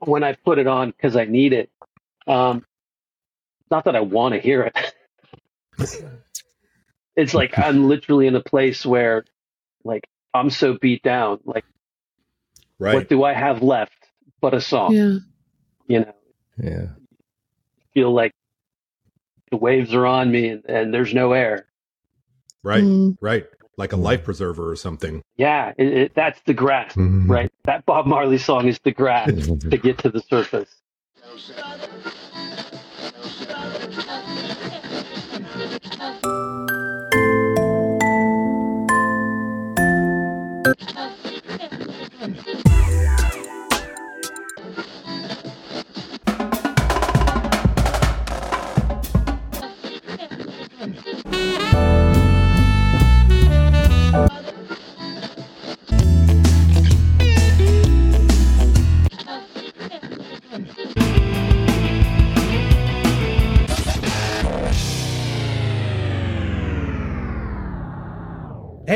when I put it on because I need it. Um, not that I want to hear it. it's like I'm literally in a place where, like, I'm so beat down. Like, Right. what do I have left but a song? Yeah. You know, Yeah. feel like the waves are on me and, and there's no air. right. Mm. Right. Like a life preserver or something. Yeah, it, it, that's the grasp, Mhm. right? That Bob Marley song is the grasp to get to the surface.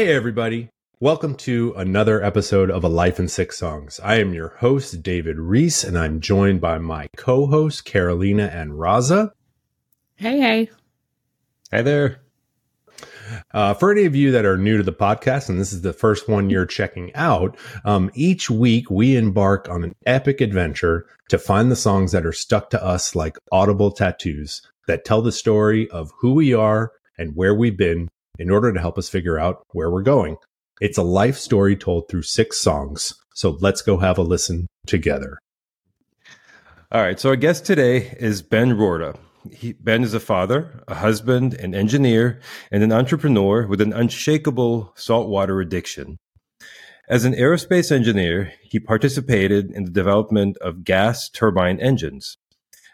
Hey, everybody. Welcome to another episode of A Life in Six Songs. I am your host, David Reese, and I'm joined by my co hosts, Carolina and Raza. Hey, hey. Hey there. Uh, for any of you that are new to the podcast, and this is the first one you're checking out, um, each week we embark on an epic adventure to find the songs that are stuck to us like audible tattoos that tell the story of who we are and where we've been in order to help us figure out where we're going. It's a life story told through six songs. So let's go have a listen together. All right. So our guest today is Ben Roorda. He, ben is a father, a husband, an engineer, and an entrepreneur with an unshakable saltwater addiction. As an aerospace engineer, he participated in the development of gas turbine engines.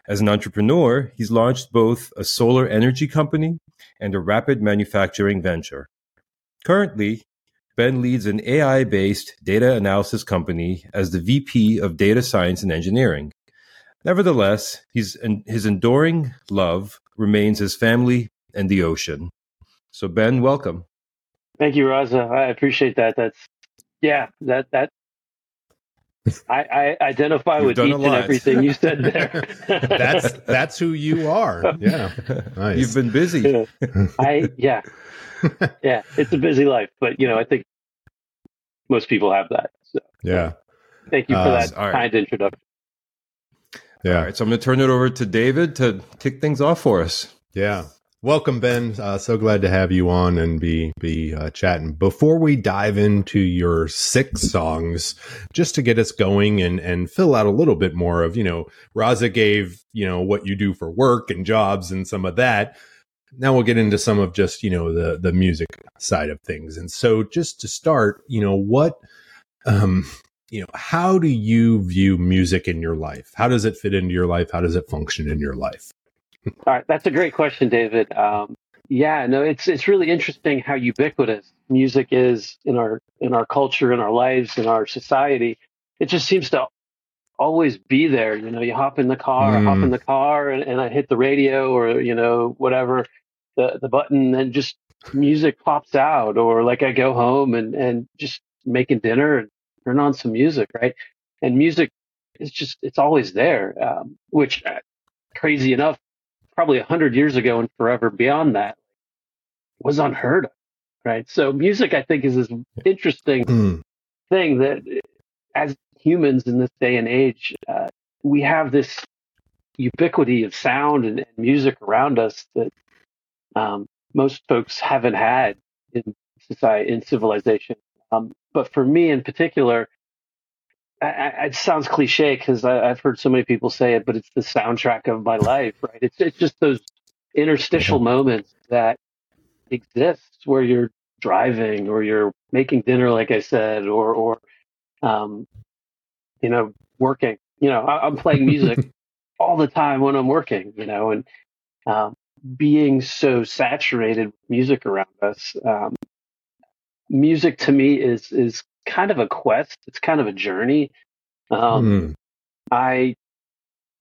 As an entrepreneur, he's launched both a solar energy company and a rapid manufacturing venture. Currently, Ben leads an AI based data analysis company as the VP of Data Science and Engineering. Nevertheless, his enduring love remains his family and the ocean. So, Ben, welcome. Thank you, Raza. I appreciate that. That's yeah, that that I, I identify You've with done each and everything you said there. That's that's who you are. Yeah. Nice. You've been busy. I yeah. Yeah. It's a busy life, but you know, I think most people have that. So yeah. thank you for Uh, that all right. kind introduction. Yeah. All right. So, I'm going to turn it over to David to kick things off for us. Yeah. Welcome, Ben. Uh, so glad to have you on and be be uh, chatting. Before we dive into your six songs, just to get us going and and fill out a little bit more of you know, Raza gave you know what you do for work and jobs and some of that. Now we'll get into some of just you know the the music side of things. And so, just to start, you know what, um, you know, how do you view music in your life? How does it fit into your life? How does it function in your life? All right, that's a great question, David. Um, yeah, no, it's it's really interesting how ubiquitous music is in our in our culture, in our lives, in our society. It just seems to always be there. You know, you hop in the car, I hop Mm. in the car, and, and I hit the radio or you know whatever the the button, and just music pops out. Or like I go home and and just making dinner and turn on some music, right? And music is just it's always there. Um, which, uh, crazy enough probably a hundred years ago and forever beyond that was unheard of, right? So music, I think, is this interesting Mm, thing that as humans in this day and age, uh, we have this ubiquity of sound and, and music around us that um, most folks haven't had in society, in civilization. Um, but for me in particular, I, I, it sounds cliche because I've heard so many people say it, but it's the soundtrack of my life, right? It's it's just those interstitial moments that exist where you're driving or you're making dinner, like I said, or or um, you know working. You know, I, I'm playing music all the time when I'm working. You know, and um, being so saturated with music around us, um, music to me is is kind of a quest. It's kind of a journey. Um, mm, I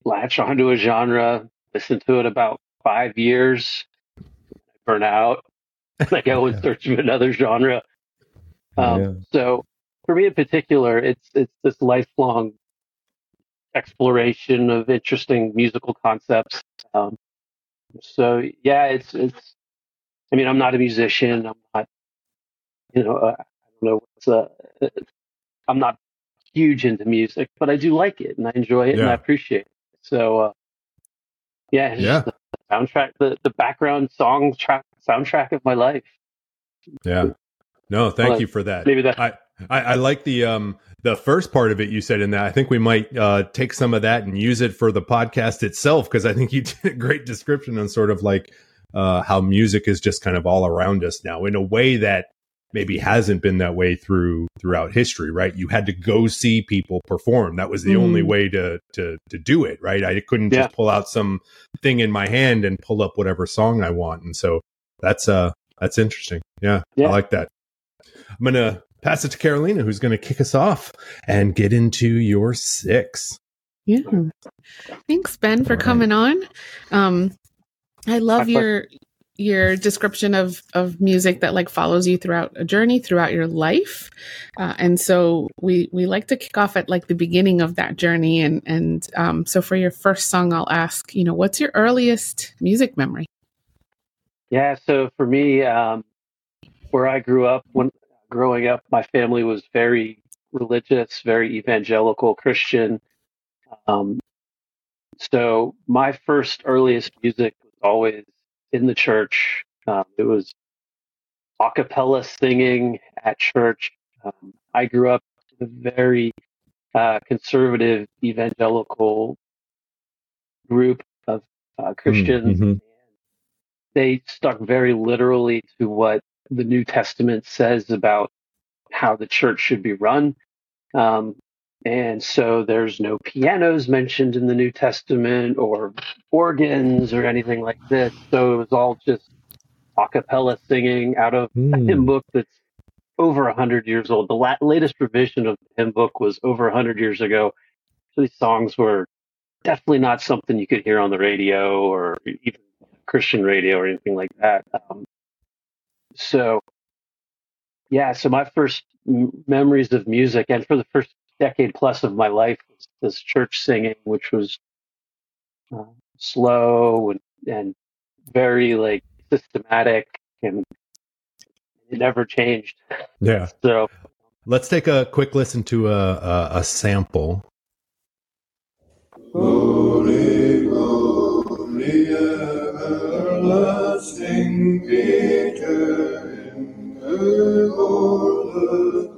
latch onto a genre, listen to it about five years, burn out, I go in search of another genre. Um, Yeah. So for me in particular, it's it's this lifelong exploration of interesting musical concepts. Um, so yeah, it's it's. I mean, I'm not a musician. I'm not, you know, uh, know uh, I'm not huge into music, but I do like it and I enjoy it and I appreciate it. So uh, yeah, Yeah. the soundtrack, the the background song track soundtrack of my life. Yeah. No, thank Well, you for that. Maybe that I, I, I like the um the first part of it you said in that. I think we might uh take some of that and use it for the podcast itself because I think you did a great description on sort of like uh how music is just kind of all around us now in a way that maybe hasn't been that way through throughout history, right? You had to go see people perform. That was the Mhm. only way to to to do it, right? I couldn't Yeah. just pull out some thing in my hand and pull up whatever song I want. And so that's uh that's interesting. Yeah, Yeah. I like that. I'm gonna pass it to Carolina, who's gonna kick us off and get into your six. Yeah. Thanks, Ben, for All right. coming on. Um, I love My your your description of of music that like follows you throughout a journey throughout your life, uh, and so we we like to kick off at like the beginning of that journey. And and um, so for your first song, I'll ask, you know, what's your earliest music memory? Yeah, so for me, um, where I grew up, when growing up, my family was very religious, very evangelical Christian. Um, so my first earliest music was always in the church. Um, it was a cappella singing at church. Um, I grew up in a very uh, conservative evangelical group of uh, Christians mhm. they stuck very literally to what the New Testament says about how the church should be run. Um, and so there's no pianos mentioned in the New Testament or organs or anything like this. So it was all just a cappella singing out of a Hmm. hymn book that's over hundred years old. The la- latest revision of the hymn book was over hundred years ago. So these songs were definitely not something you could hear on the radio or even Christian radio or anything like that. Um, so, yeah, so my first m- memories of music, and for the first decade plus of my life, was this church singing, which was uh, slow and, and very like systematic, and it never changed. Yeah. So, Let's take a quick listen to a a, a sample. Holy, holy, everlasting Peter, in the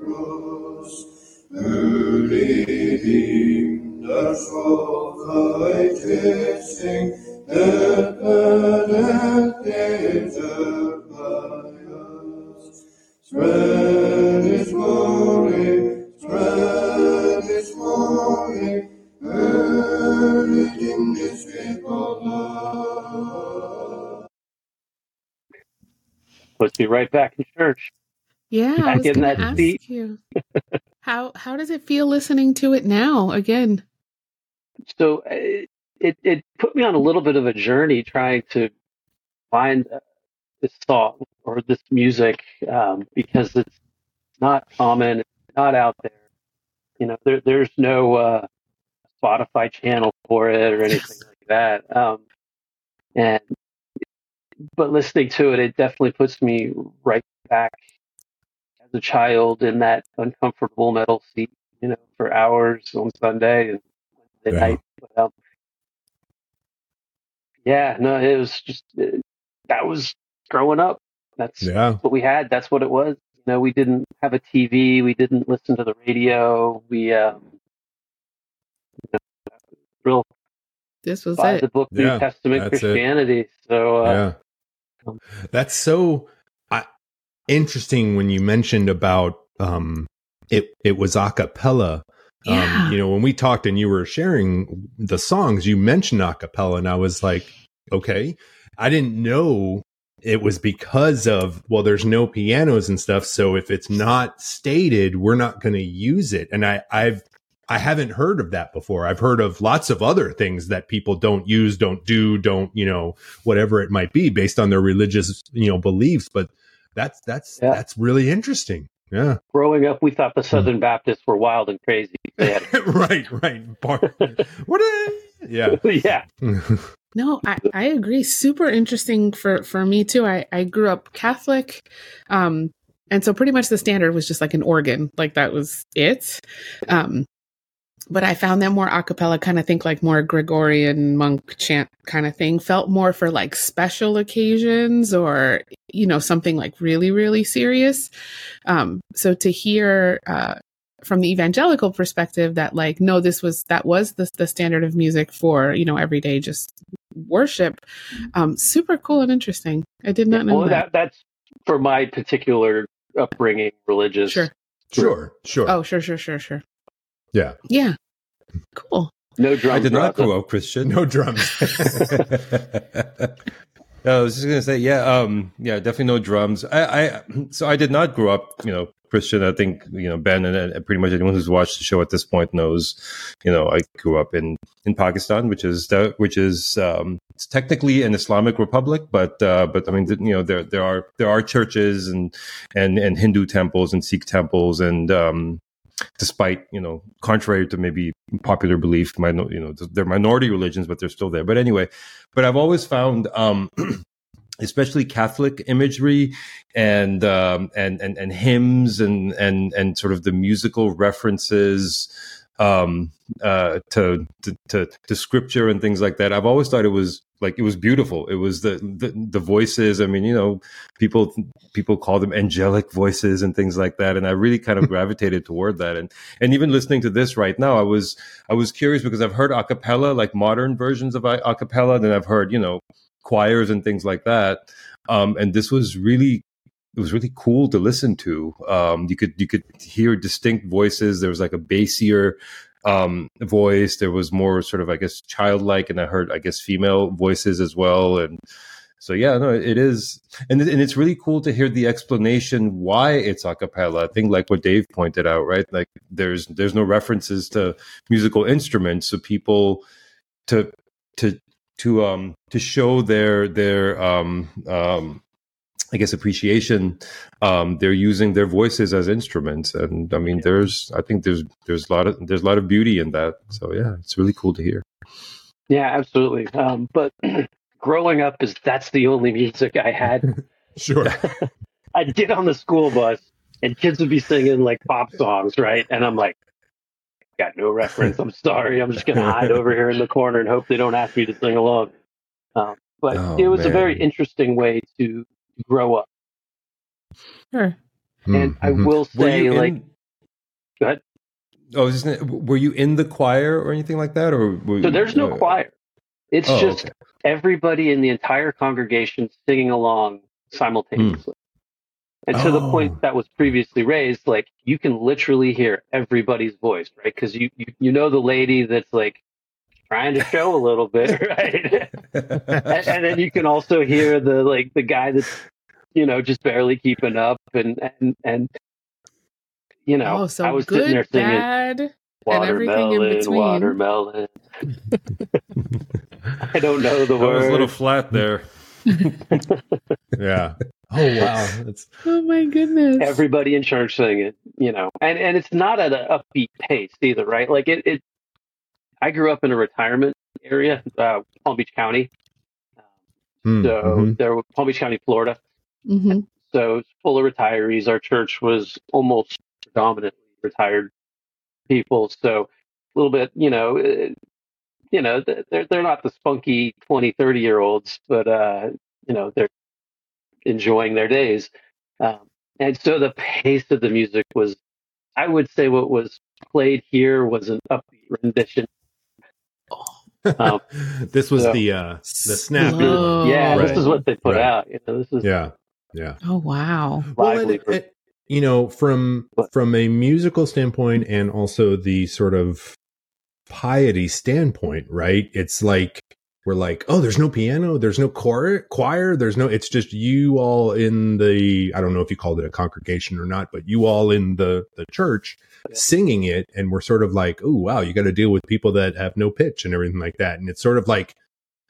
cross, who redeemed us from thy testing, that benefit by us. Spread his glory, spread his glory, buried in this people love. let's be right back in church. Yeah, I Back was in that ask seat. you how how does it feel listening to it now again? so uh, it it put me on a little bit of a journey trying to find uh, this song or this music um, because it's not common, it's not out there. You know, there there's no uh, Spotify channel for it or anything like that. Um, and but listening to it, it definitely puts me right back as a child in that uncomfortable metal seat, you know, for hours on Sunday and Wednesday Yeah. night. But, um, yeah, no, it was just uh, that was growing up. That's Yeah. what we had. That's what it was. You know, we didn't have a TV. We didn't listen to the radio. We um, you know, real This was by it. the book Yeah, New Testament that's it. Christianity. So uh, yeah. That's so interesting when you mentioned about um it it was a cappella. Yeah. Um, you know, when we talked and you were sharing the songs, you mentioned a cappella, and I was like, okay. I didn't know it was because of well, there's no pianos and stuff. So if it's not stated, we're not going to use it. And I I've I haven't heard of that before. I've heard of lots of other things that people don't use, don't do, don't, you know, whatever it might be based on their religious, you know, beliefs. But that's, that's, Yeah. that's really interesting. Yeah. Growing up, we thought the Southern Baptists were wild and crazy. Had, right, right. Bar- what? A- yeah. yeah, No, I, I agree. Super interesting for, for me too. I, I grew up Catholic. Um, and so pretty much the standard was just like an organ, like that was it. Um, but I found that more a cappella kind of think like more Gregorian monk chant kind of thing felt more for like special occasions or, you know, something like really, really serious. Um, so to hear, uh, from the evangelical perspective that like, no, this was, that was the, the standard of music for, you know, everyday just worship. Um, super cool and interesting. I did not know well, that. that that's for my particular upbringing, religious. Sure. Sure, sure. Oh, sure, sure, sure, sure. Yeah. Yeah. Cool. No drums. I did not grow up Christian. No drums. no, I was just gonna say, yeah, um, yeah, definitely no drums. I, I, so I did not grow up, you know, Christian. I think you know Ben and, and pretty much anyone who's watched the show at this point knows, you know, I grew up in in Pakistan, which is the, which is um, it's technically an Islamic republic, but uh, but I mean, you know, there there are there are churches and and and Hindu temples and Sikh temples and um, despite you know contrary to maybe popular belief minor, you know they're minority religions but they're still there. But anyway but i've always found um especially catholic imagery and um and and, and hymns and and and sort of the musical references um uh to, to to to scripture and things like that. I've always thought it was like it was beautiful. It was the the, the voices. I mean you know people people call them angelic voices and things like that. And i really kind of gravitated toward that. And and even listening to this right now i was i was curious because i've heard a cappella like modern versions of a cappella. Then i've heard you know choirs and things like that. Um and this was really it was really cool to listen to. Um you could you could hear distinct voices. There was like a bassier um voice. There was more sort of i guess childlike and i heard i guess female voices as well. And so yeah no it is and, and it's really cool to hear the explanation why it's a cappella. I think like what dave pointed out right? Like there's there's no references to musical instruments. So people to to to um to show their their um um I guess appreciation. Um, they're using their voices as instruments, and I mean, there's I think there's there's a lot of there's a lot of beauty in that. So yeah, it's really cool to hear. Yeah, absolutely. Um, but growing up is that's the only music I had. sure. I'd get on the school bus and kids would be singing like pop songs, right? And I'm like, got no reference. I'm sorry. I'm just gonna hide over here in the corner and hope they don't ask me to sing along. Um, but Oh, it was a very interesting way to grow up. Sure. And I Mhm. will Were say, you like, in? go ahead. Oh, I was just were you in the choir or anything like that, or were, So there's no uh, choir. It's oh, just okay. everybody in the entire congregation singing along simultaneously. And to the Oh. point that was previously raised, like you can literally hear everybody's voice, right? Because you, you you know the lady that's like trying to show a little bit, right? and, and then you can also hear the like the guy that's you know just barely keeping up, and and and you know oh, so I was sitting there singing bad, and everything in watermelon, between. watermelon. I don't know the word. I was a little flat there. Yeah. Oh wow. That's Oh my goodness. everybody in church singing, you know, and and it's not at an upbeat pace either, right? Like it, it I grew up in a retirement area, uh, Palm Beach County, mm, so mhm. there was Palm Beach County, Florida. hmm So it's full of retirees. Our church was almost predominantly retired people, so a little bit, you know, uh, you know, they're they're not the spunky 20, 30 year olds, but uh, you know, they're enjoying their days. Um, and so the pace of the music was, I would say, what was played here was an upbeat rendition. Um, this was so- the uh the snap. Slow. yeah, Right. this is what they put Right. out. You know, this is Yeah. Yeah. Oh wow. Well, lively and- and, you know, from What? from a musical standpoint and also the sort of piety standpoint, right? It's like we're like, oh, there's no piano, there's no choir, choir, there's no. It's just you all in the. I don't know if you called it a congregation or not, but you all in the the church Yeah. singing it, and we're sort of like, oh wow, you got to deal with people that have no pitch and everything like that, and it's sort of like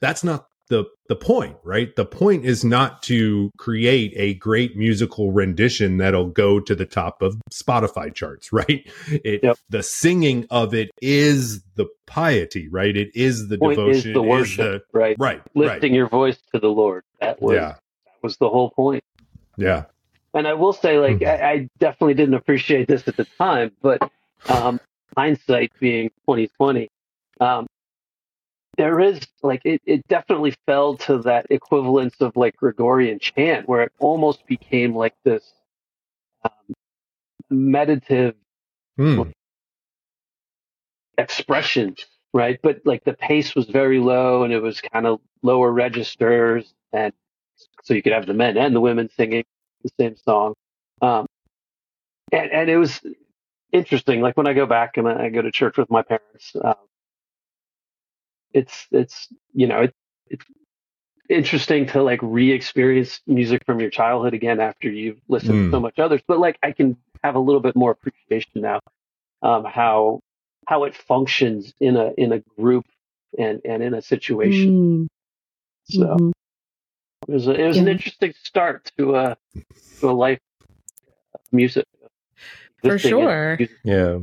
that's not the the point, right? The point is not to create a great musical rendition that'll go to the top of Spotify charts, right? It Yep. the singing of it is the piety, right? It is the Point is devotion, the worship, right? the- right, Lifting your voice to the Lord. That was right. that was the whole point. Yeah. Yeah. And I will say, like, Mhm. I, I definitely didn't appreciate this at the time, but um, hindsight being twenty twenty, um, there is like it, it definitely fell to that equivalence of like Gregorian chant, where it almost became like this um, meditative Hmm. expression, right? But like the pace was very low and it was kind of lower registers, and so you could have the men and the women singing the same song. Um, and and it was interesting. Like when I go back and I go to church with my parents, um, it's it's you know it, it's interesting to like re-experience music from your childhood again after you've listened Mm. to so much others. But like I can have a little bit more appreciation now um, how how it functions in a in a group and and in a situation. Mm, So mhm. it was a, it was an interesting start to a to a life of music. For sure. music. Yeah.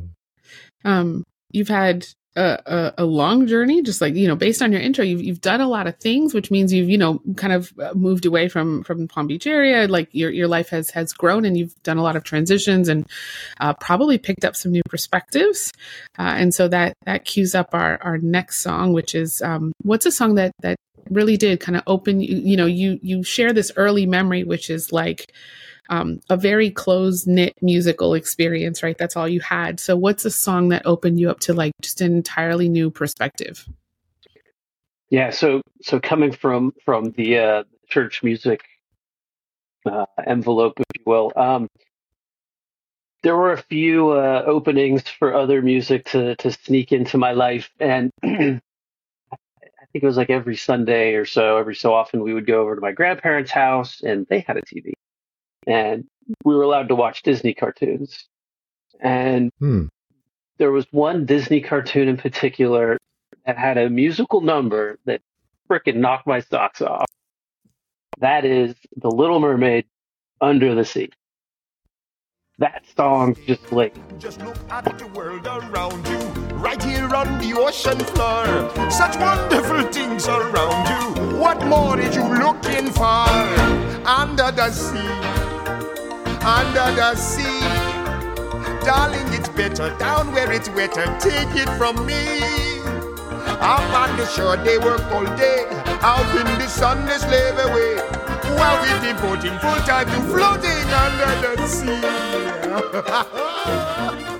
um, you've had a, a, a long journey, just like you know, based on your intro, you've you've done a lot of things, which means you've you know kind of uh, moved away from from the Palm Beach area. Like your your life has has grown, and you've done a lot of transitions, and uh, probably picked up some new perspectives. Uh, and so that that cues up our our next song, which is um, what's a song that that really did kind of open you you know you you share this early memory which is like um, a very close knit musical experience, right? That's all you had. So, what's a song that opened you up to like just an entirely new perspective? Yeah, so so coming from from the uh, church music uh, envelope, if you will, um, there were a few uh, openings for other music to to sneak into my life, and think it was like every Sunday or so, every so often, we would go over to my grandparents' house, and they had a TV, and we were allowed to watch Disney cartoons, and Hmm. there was one Disney cartoon in particular that had a musical number that frickin' knocked my socks off. That is The Little Mermaid Under the Sea. That song just like Just look at the world around you, right here on the ocean floor. Such wonderful things around you. What more are you looking for? Under the sea, under the sea. Darling, it's better down where it's wetter. Take it from me. Up on the shore, they work all day. Out in the sun, they slave away. While we devoting full time to floating under the sea.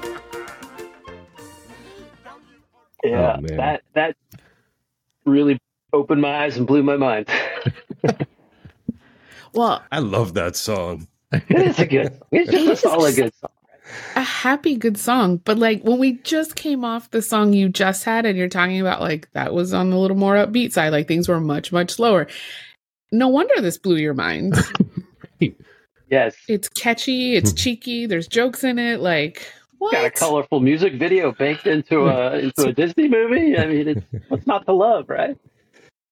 yeah, Oh, man. that that really opened my eyes and blew my mind. Well, I love that song. it is a good. It's just a solid good song. a happy, good song. But like when we just came off the song you just had, and you're talking about like that was on a little more upbeat side, like things were much, much slower. No wonder this blew your mind. Yes, it's catchy, it's hmm. cheeky, there's jokes in it. Like, what? got a colorful music video baked into a into a Disney movie. I mean, it's what's not to love, right?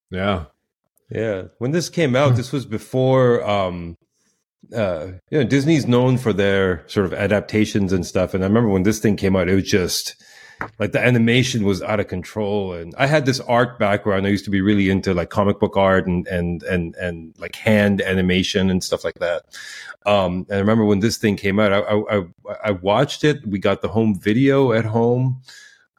Yeah. Yeah. When this came out, this was before um uh you know, Disney's known for their sort of adaptations and stuff. And I remember when this thing came out, it was just like the animation was out of control. And I had this art background. I used to be really into like comic book art and and and and like hand animation and stuff like that. Um and I remember when this thing came out, I I I, I watched it. We got the home video at home.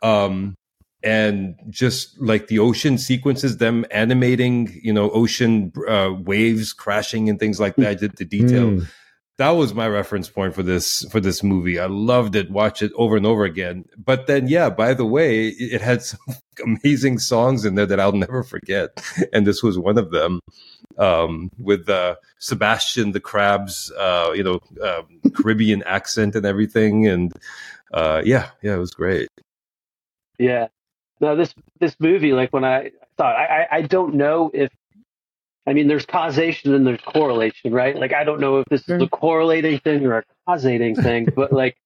Um and just like the ocean sequences, them animating, you know, ocean uh, waves crashing and things like that. The, the detail Mm. That was my reference point for this for this movie. I loved it. Watch it over and over again. But then, yeah, by the way, it, had some amazing songs in there that I'll never forget, and this was one of them. Um, with uh, Sebastian the Crab's, uh, you know, um Caribbean accent and everything, and uh, yeah, yeah, it was great. Yeah. No, this this movie, like when I thought, I, I don't know if, I mean, there's causation and there's correlation, right? Like I don't know if this is Sure. a correlating thing or a causating thing, but like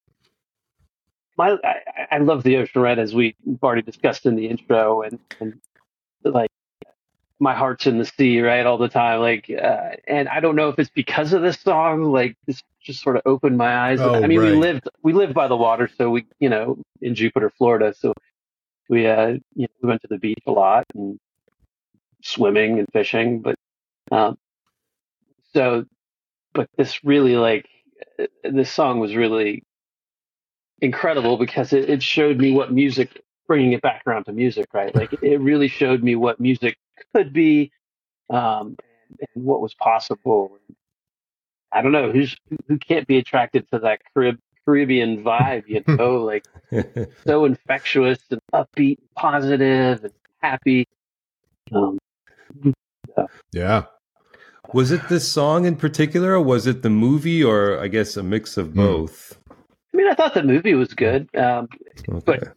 my I, I love the ocean, right? As we've already discussed in the intro, and and like my heart's in the sea, right, all the time. Like, uh, and I don't know if it's because of this song. Like, this just sort of opened my eyes. Oh, I mean, we lived we lived by the water, so we, you know, in Jupiter, Florida, so we uh, you know, we went to the beach a lot and swimming and fishing, but um, so, but this really like uh, this song was really incredible because it, it showed me what music bringing it back around to music right? Like it really showed me what music could be um and, and what was possible. I don't know who's who can't be attracted to that Carib, caribbean vibe you know? Like so infectious and upbeat positive and happy. Um Yeah. Was it this song in particular, or was it the movie, or I guess a mix of both? i mean i thought the movie was good um Okay. But-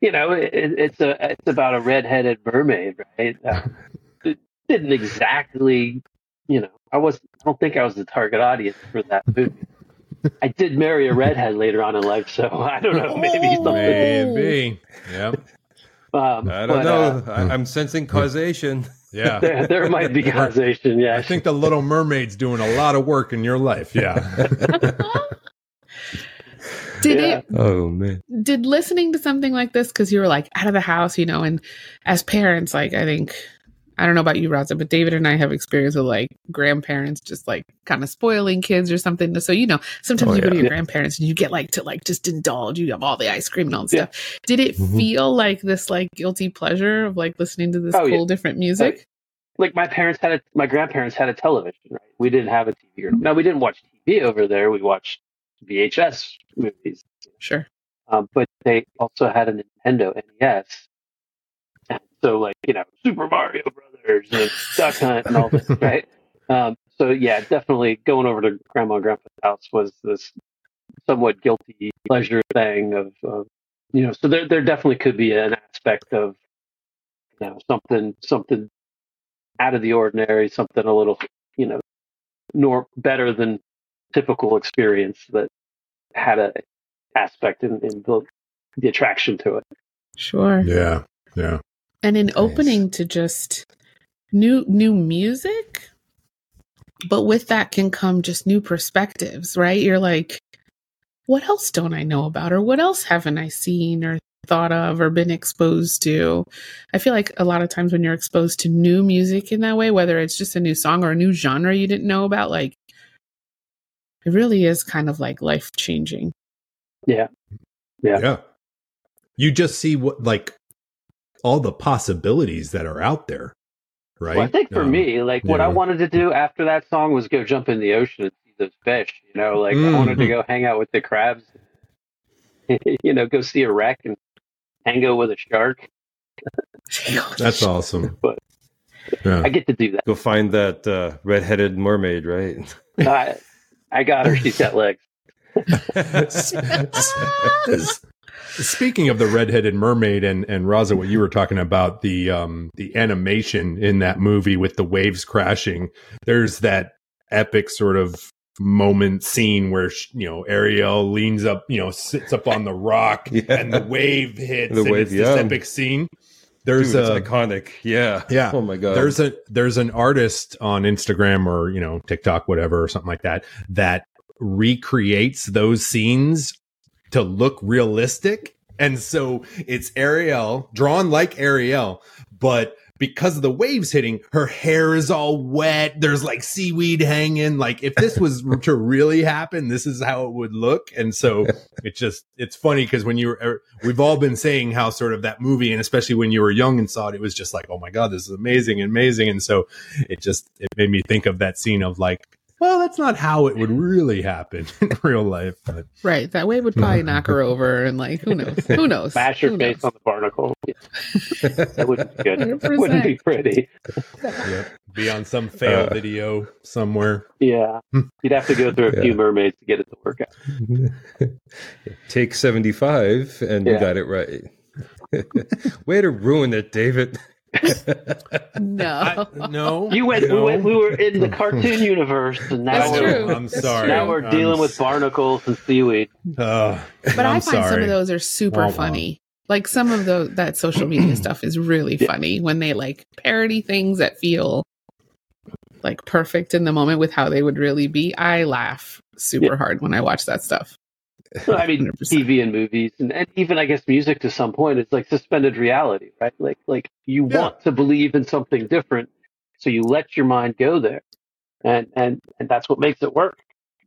you know, it, it's a it's about a redheaded mermaid, right? Uh, it didn't exactly, you know, I was I don't think I was the target audience for that movie. I did marry a redhead later on in life, so I don't know, maybe something. Maybe. Yeah. Um, I don't but, know. uh, I, I'm sensing causation. Yeah. there, there might be causation. Yeah, I think the Little Mermaid's doing a lot of work in your life. Yeah. Did Yeah. it Oh man. did listening to something like this because you were like out of the house, you know, and as parents, like I think I don't know about you, Raza, but David and I have experience with like grandparents just like kind of spoiling kids or something. So you know, sometimes Oh, you go to yeah. your grandparents and you get like to like just indulge. You have all the ice cream and all this Yeah. stuff. Did it Mhm. feel like this like guilty pleasure of like listening to this Oh, yeah. cool different music? like my parents had a my grandparents had a television, right? We didn't have a TV. No, we didn't watch TV over there. We watched VHS movies. Sure. um, but they also had a Nintendo NES. And so, like, you know, Super Mario Brothers and Duck Hunt and all this, right? Um, so, yeah, definitely going over to Grandma and Grandpa's house was this somewhat guilty pleasure thing of, of you know, so there, there definitely could be an aspect of, you know, something, something out of the ordinary, something a little, you know, nor better than typical experience that had a aspect in, in the, the attraction to it. Sure. Yeah. Yeah. And an Nice. opening to just new new music but with that can come just new perspectives right you're like what else don't i know about or what else haven't i seen or thought of or been exposed to i feel like a lot of times when you're exposed to new music in that way whether it's just a new song or a new genre you didn't know about like it really is kind of like life changing Yeah. Yeah. Yeah. You just see what like all the possibilities that are out there. Right. Well, I think for Um, me, like what I wanted to do after that song was go jump in the ocean and see those fish. You know, like I wanted to Mhm. go hang out with the crabs. you know, go see a wreck and hang out with a shark. That's awesome. But- Yeah. I get to do that. Go find that uh, redheaded mermaid, right? I, I got her. She's got legs. Speaking of the redheaded mermaid and and Raza, what you were talking about the um the animation in that movie with the waves crashing. There's that epic sort of moment scene where you know Ariel leans up, you know, sits up on the rock, Yeah. and the wave hits. The and wave, it's this yeah. epic scene. There's Dude, a iconic. Yeah. Yeah. Oh my god. there's a there's an artist on Instagram or you know TikTok whatever or something like that that recreates those scenes to look realistic. And so it's Ariel drawn like Ariel but because of the waves hitting her hair is all wet. There's like seaweed hanging. Like if this was to really happen this is how it would look. And so it's just it's funny because when you were er, we've all been saying how sort of that movie and especially when you were young and saw it it was just like oh my god this is amazing amazing. And so it just it made me think of that scene of like well that's not how it would really happen in real life but right that way would probably knock her over and like who knows who knows Bash her Who face knows? on the barnacle. Yeah. that wouldn't be good. 100%. Wouldn't be pretty. yep, be on some fail Uh, video somewhere Yeah. You'd have to go through a Yeah. few mermaids to get it to work out. Take 75 and you got it right. Way to ruin it, David. No I, no You went, no. we went. We were in the cartoon universe, and now That's we're true. I'm sorry. now we're I'm dealing with barnacles and seaweed. uh, But i I'm find some of those are super Wah, wah. funny. Like some of the that social media stuff is really Yeah. funny when they like parody things that feel like perfect in the moment with how they would really be. I laugh super Yeah. hard when I watch that stuff. Well, I mean, 100%. TV and movies, and, and even I guess music to some point, it's like suspended reality, right? Like, like you Yeah. want to believe in something different, so you let your mind go there, and and and that's what makes it work.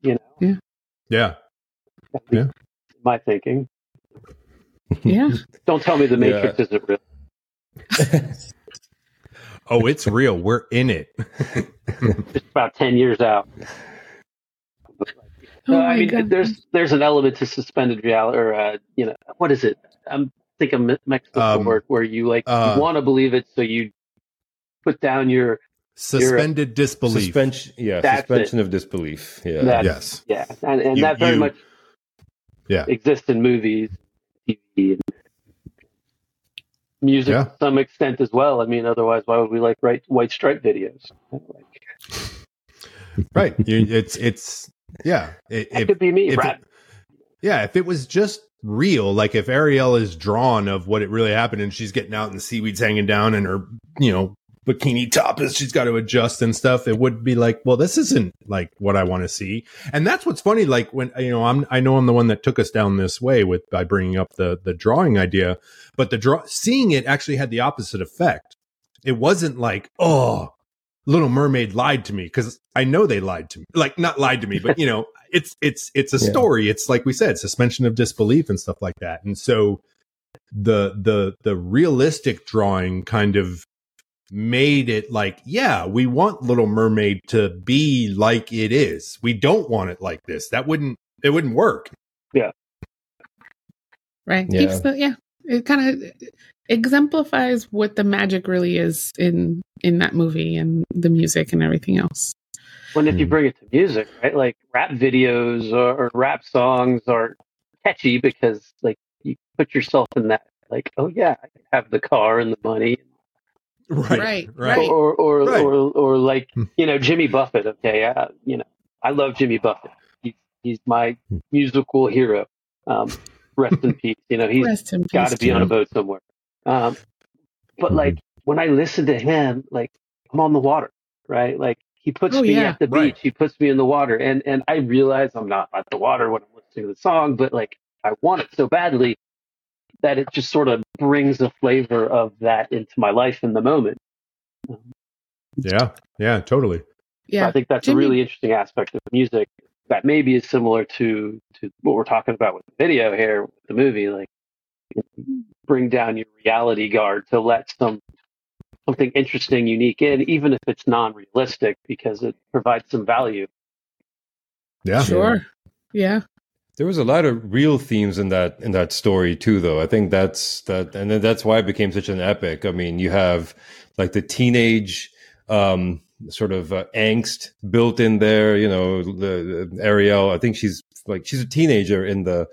You know, Yeah. At Yeah. my thinking. Yeah. Don't tell me the Yeah. Matrix isn't real. Oh, it's real. We're in it. Just about ten years out. Oh No, I mean, God. there's there's an element to suspended reality, or uh, you know, what is it? I'm think I'm mixed up Um, the word where you like uh, want to believe it, so you put down your Suspended disbelief. Suspension, yeah, That's suspension of disbelief. Yeah, That- yes. yeah, and, and You- that very you- much Yeah. exists in movies, TV, and music Yeah. to some extent as well. I mean, otherwise, why would we like write white stripe videos? Like, Right. You, it's it's yeah. It, if, could be me, Brad. it, yeah, if it was just real, like if Ariel is drawn of what it really happened and she's getting out and the seaweed's hanging down and her, you know, bikini top is she's got to adjust and stuff, it would be like, well, this isn't like what I want to see. And that's what's funny. Like when, you know, I'm, I know I'm the one that took us down this way with, by bringing up the, the drawing idea, but the draw, seeing it actually had the opposite effect. It wasn't like, oh, Little Mermaid lied to me because I know they lied to me. Like not lied to me, but you know, it's it's it's a Yeah. story. It's like we said, suspension of disbelief and stuff like that. And so the the the realistic drawing kind of made it like, yeah, we want Little Mermaid to be like it is. We don't want it like this. That wouldn't it wouldn't work. right Yeah. keeps the yeah it kind of exemplifies what the magic really is in in that movie and the music and everything else When if you Hmm. bring it to music, right? Like rap videos or, or rap songs are catchy because like you put yourself in that. Like, oh yeah, I have the car and the money, Right. Right, Right. right. or or Right. or, or like Hmm. you know Jimmy Buffett. Okay, uh, you know I love Jimmy Buffett. He's he's my Hmm. musical hero. Um, rest in peace. You know he's got to be on a boat somewhere. Um, but Mm-hmm. like when I listen to him, like I'm on the water, right? Like he puts Oh, me yeah. at the Right. beach, he puts me in the water, and and I realize I'm not at the water when I'm listening to the song, but like I want it so badly that it just sort of brings a flavor of that into my life in the moment. Yeah. Yeah, totally. So yeah I think that's Jimmy- a really interesting aspect of music that maybe is similar to to what we're talking about with the video here, the movie. Like, bring down your reality guard to let some something interesting, unique in, even if it's non-realistic, because it provides some value. Yeah. sure yeah There was a lot of real themes in that in that story too, though. I think that's that, and then that's why it became such an epic. I mean, you have like the teenage um, sort of uh, angst built in there. You know, the, the Ariel. I think she's like she's a teenager in the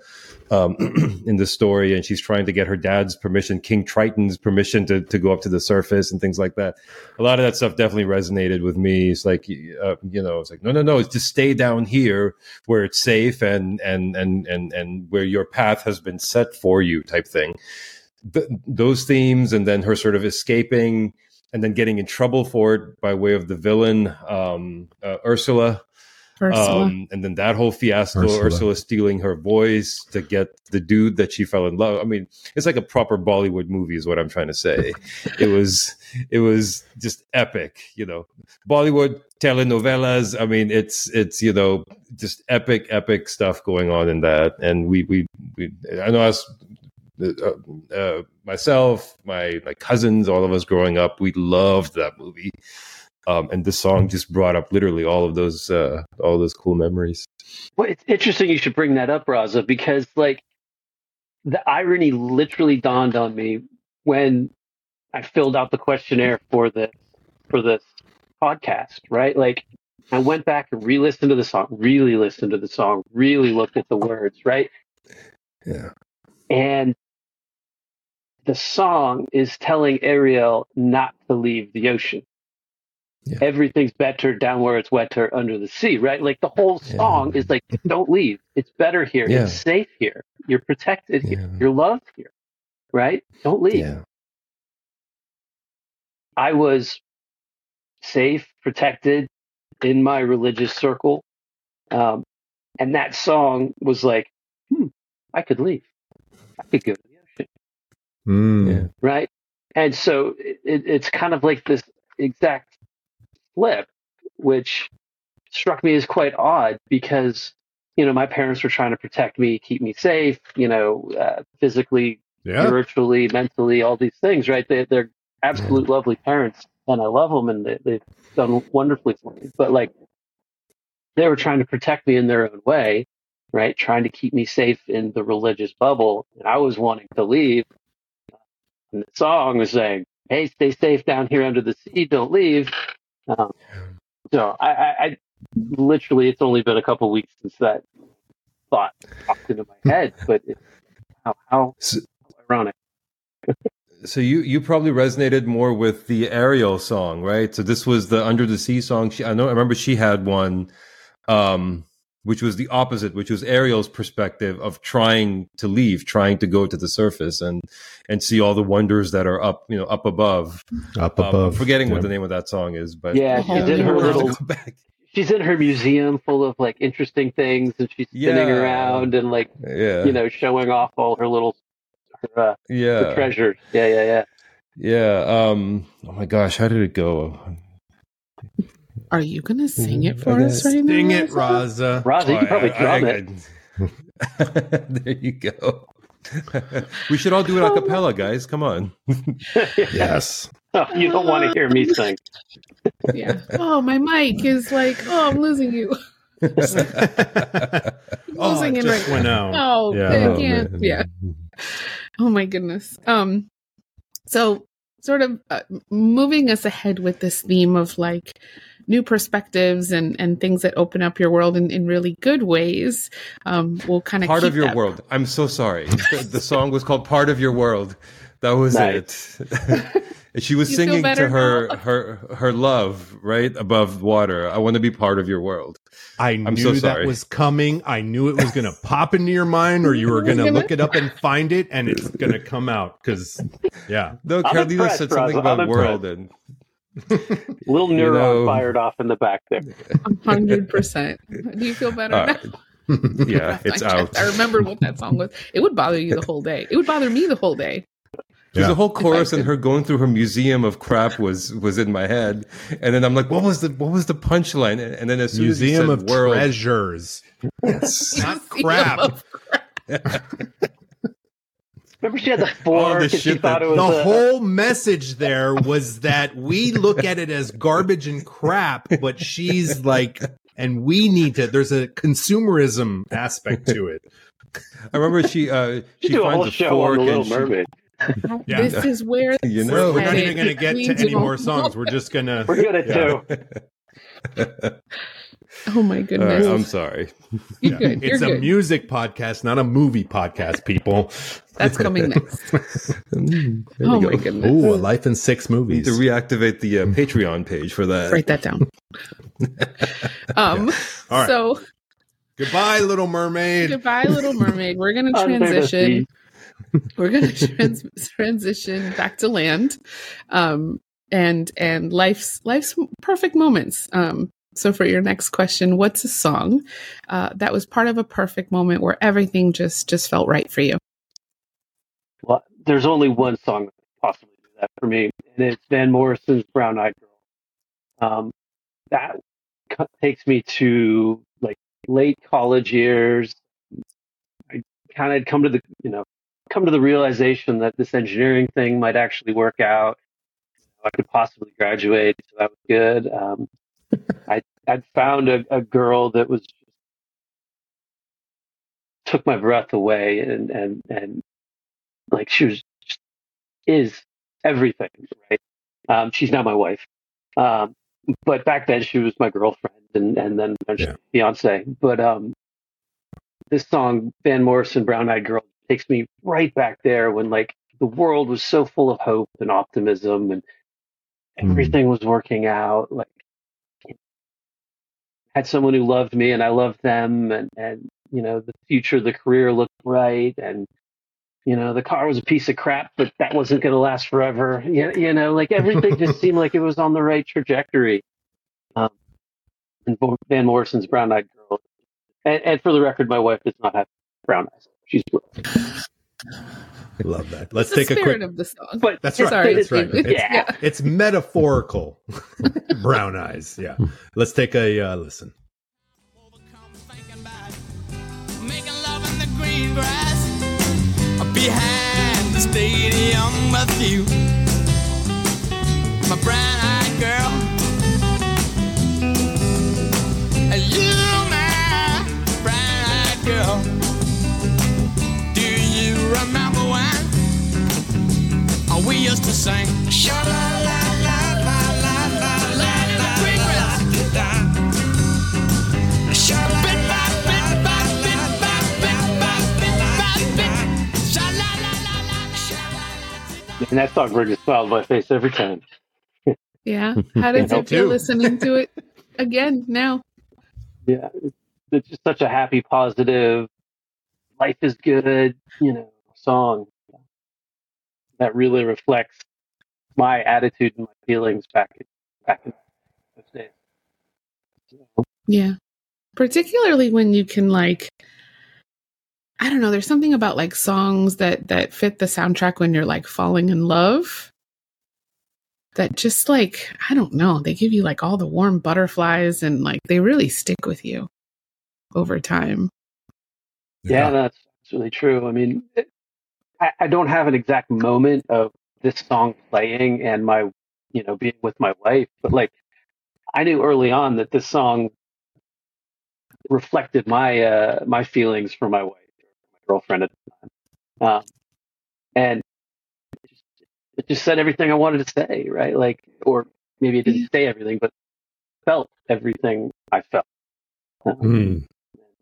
um, in the story, and she's trying to get her dad's permission, King Triton's permission to to go up to the surface and things like that. A lot of that stuff definitely resonated with me. It's like uh, you know, it's like no, no, no, it's just stay down here where it's safe and and and and and where your path has been set for you, type thing. Th- those themes, and then her sort of escaping and then getting in trouble for it by way of the villain um, uh, Ursula. Ursula. Um, and then that whole fiasco, Ursula. Ursula. stealing her voice to get the dude that she fell in love. I mean, it's like a proper Bollywood movie, is what I'm trying to say. it was, it was just epic, you know. Bollywood telenovelas. I mean, it's it's you know just epic, epic stuff going on in that. And we we, we I know us. Uh, uh, myself, my my cousins, all of us growing up, we loved that movie. Um, and the song just brought up literally all of those uh, all those cool memories. Well, it's interesting you should bring that up, Raza, because like the irony literally dawned on me when I filled out the questionnaire for the for this podcast, right? Like I went back and re-listened to the song, really listened to the song, really looked at the words, right? Yeah. And the song is telling Ariel not to leave the ocean. Yeah. Everything's better down where it's wetter under the sea, right? Like the whole Yeah. song is like, don't leave. It's better here. Yeah. It's safe here. You're protected here. Yeah. You're loved here. right? Don't leave. Yeah. I was safe, protected in my religious circle. Um, and that song was like, hmm, I could leave. I could go to the ocean, Mm. Right? And so it, it, it's kind of like this exact flip, which struck me as quite odd because, you know, my parents were trying to protect me, keep me safe, you know, uh, physically, Yeah. spiritually, mentally, all these things, right? They, they're absolute lovely parents, and I love them, and they, they've done wonderfully for me. But like, they were trying to protect me in their own way, right? Trying to keep me safe in the religious bubble, and I was wanting to leave. And the song was saying, "Hey, stay safe down here under the sea. Don't leave." Um, so I, I, I literally, it's only been a couple weeks since that thought popped into my head, but it, how how So, ironic. so you you probably resonated more with the Ariel song, right? So this was the Under the Sea song. She, I know. I remember she had one, um, which was the opposite, which was Ariel's perspective of trying to leave, trying to go to the surface and and see all the wonders that are up, you know, up above. Up Um, I'm above. forgetting what the name of that song is, but Yeah, she's in her yeah. We'll have to little back. she's in her museum full of like interesting things and she's spinning Yeah. around and like Yeah, you know showing off all her little her, uh, yeah, treasures yeah yeah yeah yeah. Um, oh my gosh, how did it go? Are you gonna sing it for us right now? Sing it, Raza? Raza. Raza you Oh, can probably I- drum I- it there you go. we should all do it a cappella, guys. Come on. Yes. oh, you don't want to hear me sing Yeah. Oh, my mic is like, oh, I'm losing you. oh, Losing it it just right went out. Oh, Yeah. I Oh, can't. man. Yeah. Oh my goodness. Um, so sort of uh, moving us ahead with this theme of like new perspectives and and things that open up your world in, in really good ways. Um, we'll kind of Part of your that. world. I'm so sorry. The, the song was called "Part of Your World." That was Nice. it. And she was You singing to her now? her her love right above water. I want to be part of your world. I knew so that sorry. was coming. I knew it was going to pop into your mind, or you were going to gonna- look it up and find it, and it's going to come out. Because, yeah, No, I'm Carolina said something Raza. I'm about world, and little neuron know- fired off in the back there hundred percent. Do you feel better All now? yeah, it's out. checked. I remember what that song was. It would bother you the whole day. It would bother me the whole day. There's Yeah. a whole chorus and her going through her museum of crap was was in my head, and then I'm like, what was the what was the punchline? And then as soon Museum as you of world, Treasures, yes, not Museum crap. Of- remember she had the four All the she thought that- it was The a, whole message there was that we look at it as garbage and crap, but she's like, and we need to. There's a consumerism aspect to it. I remember she uh, she she do a whole finds a show on fork the Little and she, Mermaid Yeah. This is where You this We're, know. we're not even going to get to any more songs. We're just gonna. we're gonna Yeah. do Oh my All right, goodness. I'm sorry. You're Yeah. good. You're It's a good. music podcast, not a movie podcast, people. That's coming next. Mm, oh my go. goodness. Ooh, a life in six Need movies. to reactivate the uh, Patreon page for that. Write that down. Um. All right. So Goodbye, Little Mermaid. goodbye, Little Mermaid. We're gonna transition. We're gonna trans- transition back to land, um, and and life's life's perfect moments. Um. So for your next question, what's a song uh, that was part of a perfect moment where everything just just felt right for you? Well, there's only one song that possibly do that for me, and it's Van Morrison's "Brown Eyed Girl." Um, that takes me to like late college years. I kind of come to the you know come to the realization that this engineering thing might actually work out. I could possibly graduate, so that was good. Um, I I'd found a, a girl that was took my breath away, and and and like she was is everything, right? Um, she's now my wife, um, but back then she was my girlfriend, and and then eventually fiance. But um, this song, Van Morrison, "Brown Eyed Girl," takes me right back there when like the world was so full of hope and optimism, and everything was working out. Like had someone who loved me, and I loved them, and and you know the future, the career looked bright, and you know, the car was a piece of crap, but that wasn't going to last forever. You, you know, like everything just seemed like it was on the right trajectory. Um, and Van Morrison's Brown Eyed Girl. And, and for the record, my wife does not have brown eyes. She's blue. Love that. Let's It's the take a spirit quick. of the song. But That's it's- right. Sorry. That's right. It's- It's, yeah. it's metaphorical. Brown eyes. Yeah. Let's take a uh, listen. Overcome thinking about making love in the green grass behind the stadium with you, my brown-eyed girl. We used to sing? Sha la la la la la la la la green grass. And that song brings a smile to my face every time. Yeah. How Me it feel listening to it again now? Yeah, it's just such a happy, positive, life is good, you know, song that really reflects my attitude and my feelings back in, back in those days. Yeah. Particularly when you can like I don't know, there's something about like songs that that fit the soundtrack when you're like falling in love that just like I don't know, they give you like all the warm butterflies and like they really stick with you over time. Yeah, that's, that's really true. I mean, it, I, I don't have an exact moment of this song playing and my, you know, being with my wife, but like, I knew early on that this song reflected my uh, my feelings for my wife, my girlfriend at the time, um, and it just, it just said everything I wanted to say, right? Like, or maybe it didn't say everything, but felt everything I felt. Um, Mm.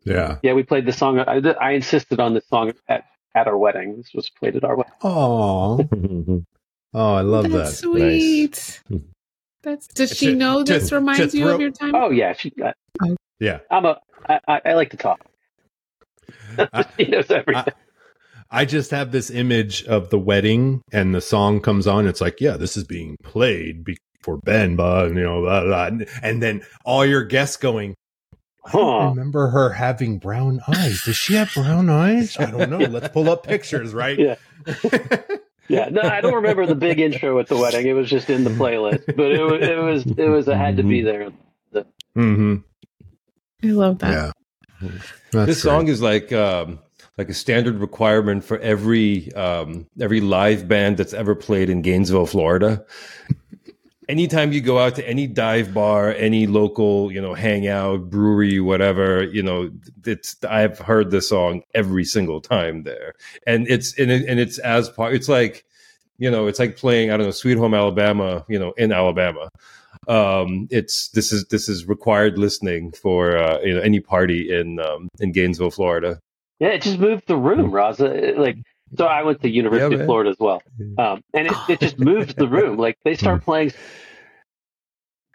Yeah. yeah, we played the song. I, I insisted on this song at, at our wedding. This was played at our wedding. Oh. Oh, I love That's that. sweet. That's does she To- know to- this reminds to you throw- of your time? Oh yeah, she. I, Yeah. I'm a. I, I, I like to talk. I- she knows everything. I just have this image of the wedding and the song comes on. It's like, yeah, this is being played be- for Ben, but you know, blah, blah, blah. and then all your guests going. I don't Huh. remember her having brown eyes. Does she have brown eyes? I don't know. Let's pull up pictures, right? Yeah. yeah, no, I don't remember the big intro at the wedding. It was just in the playlist, but it was it was it was it had to be there. mm-hmm. I love that. Yeah. That's this song is like um, like a standard requirement for every um, every live band that's ever played in Gainesville, Florida. Anytime you go out to any dive bar, any local, you know, hangout, brewery, whatever, you know, it's I've heard this song every single time there, and it's and, it, and it's as part. It's like, you know, it's like playing I don't know, Sweet Home Alabama, you know, in Alabama. Um, it's this is this is required listening for uh, you know any party in um, in Gainesville, Florida. Yeah, it just moved the room, Raza. Like, so I went to University Yeah, of. Florida as well, um, and it, it just moved the room. Like they start playing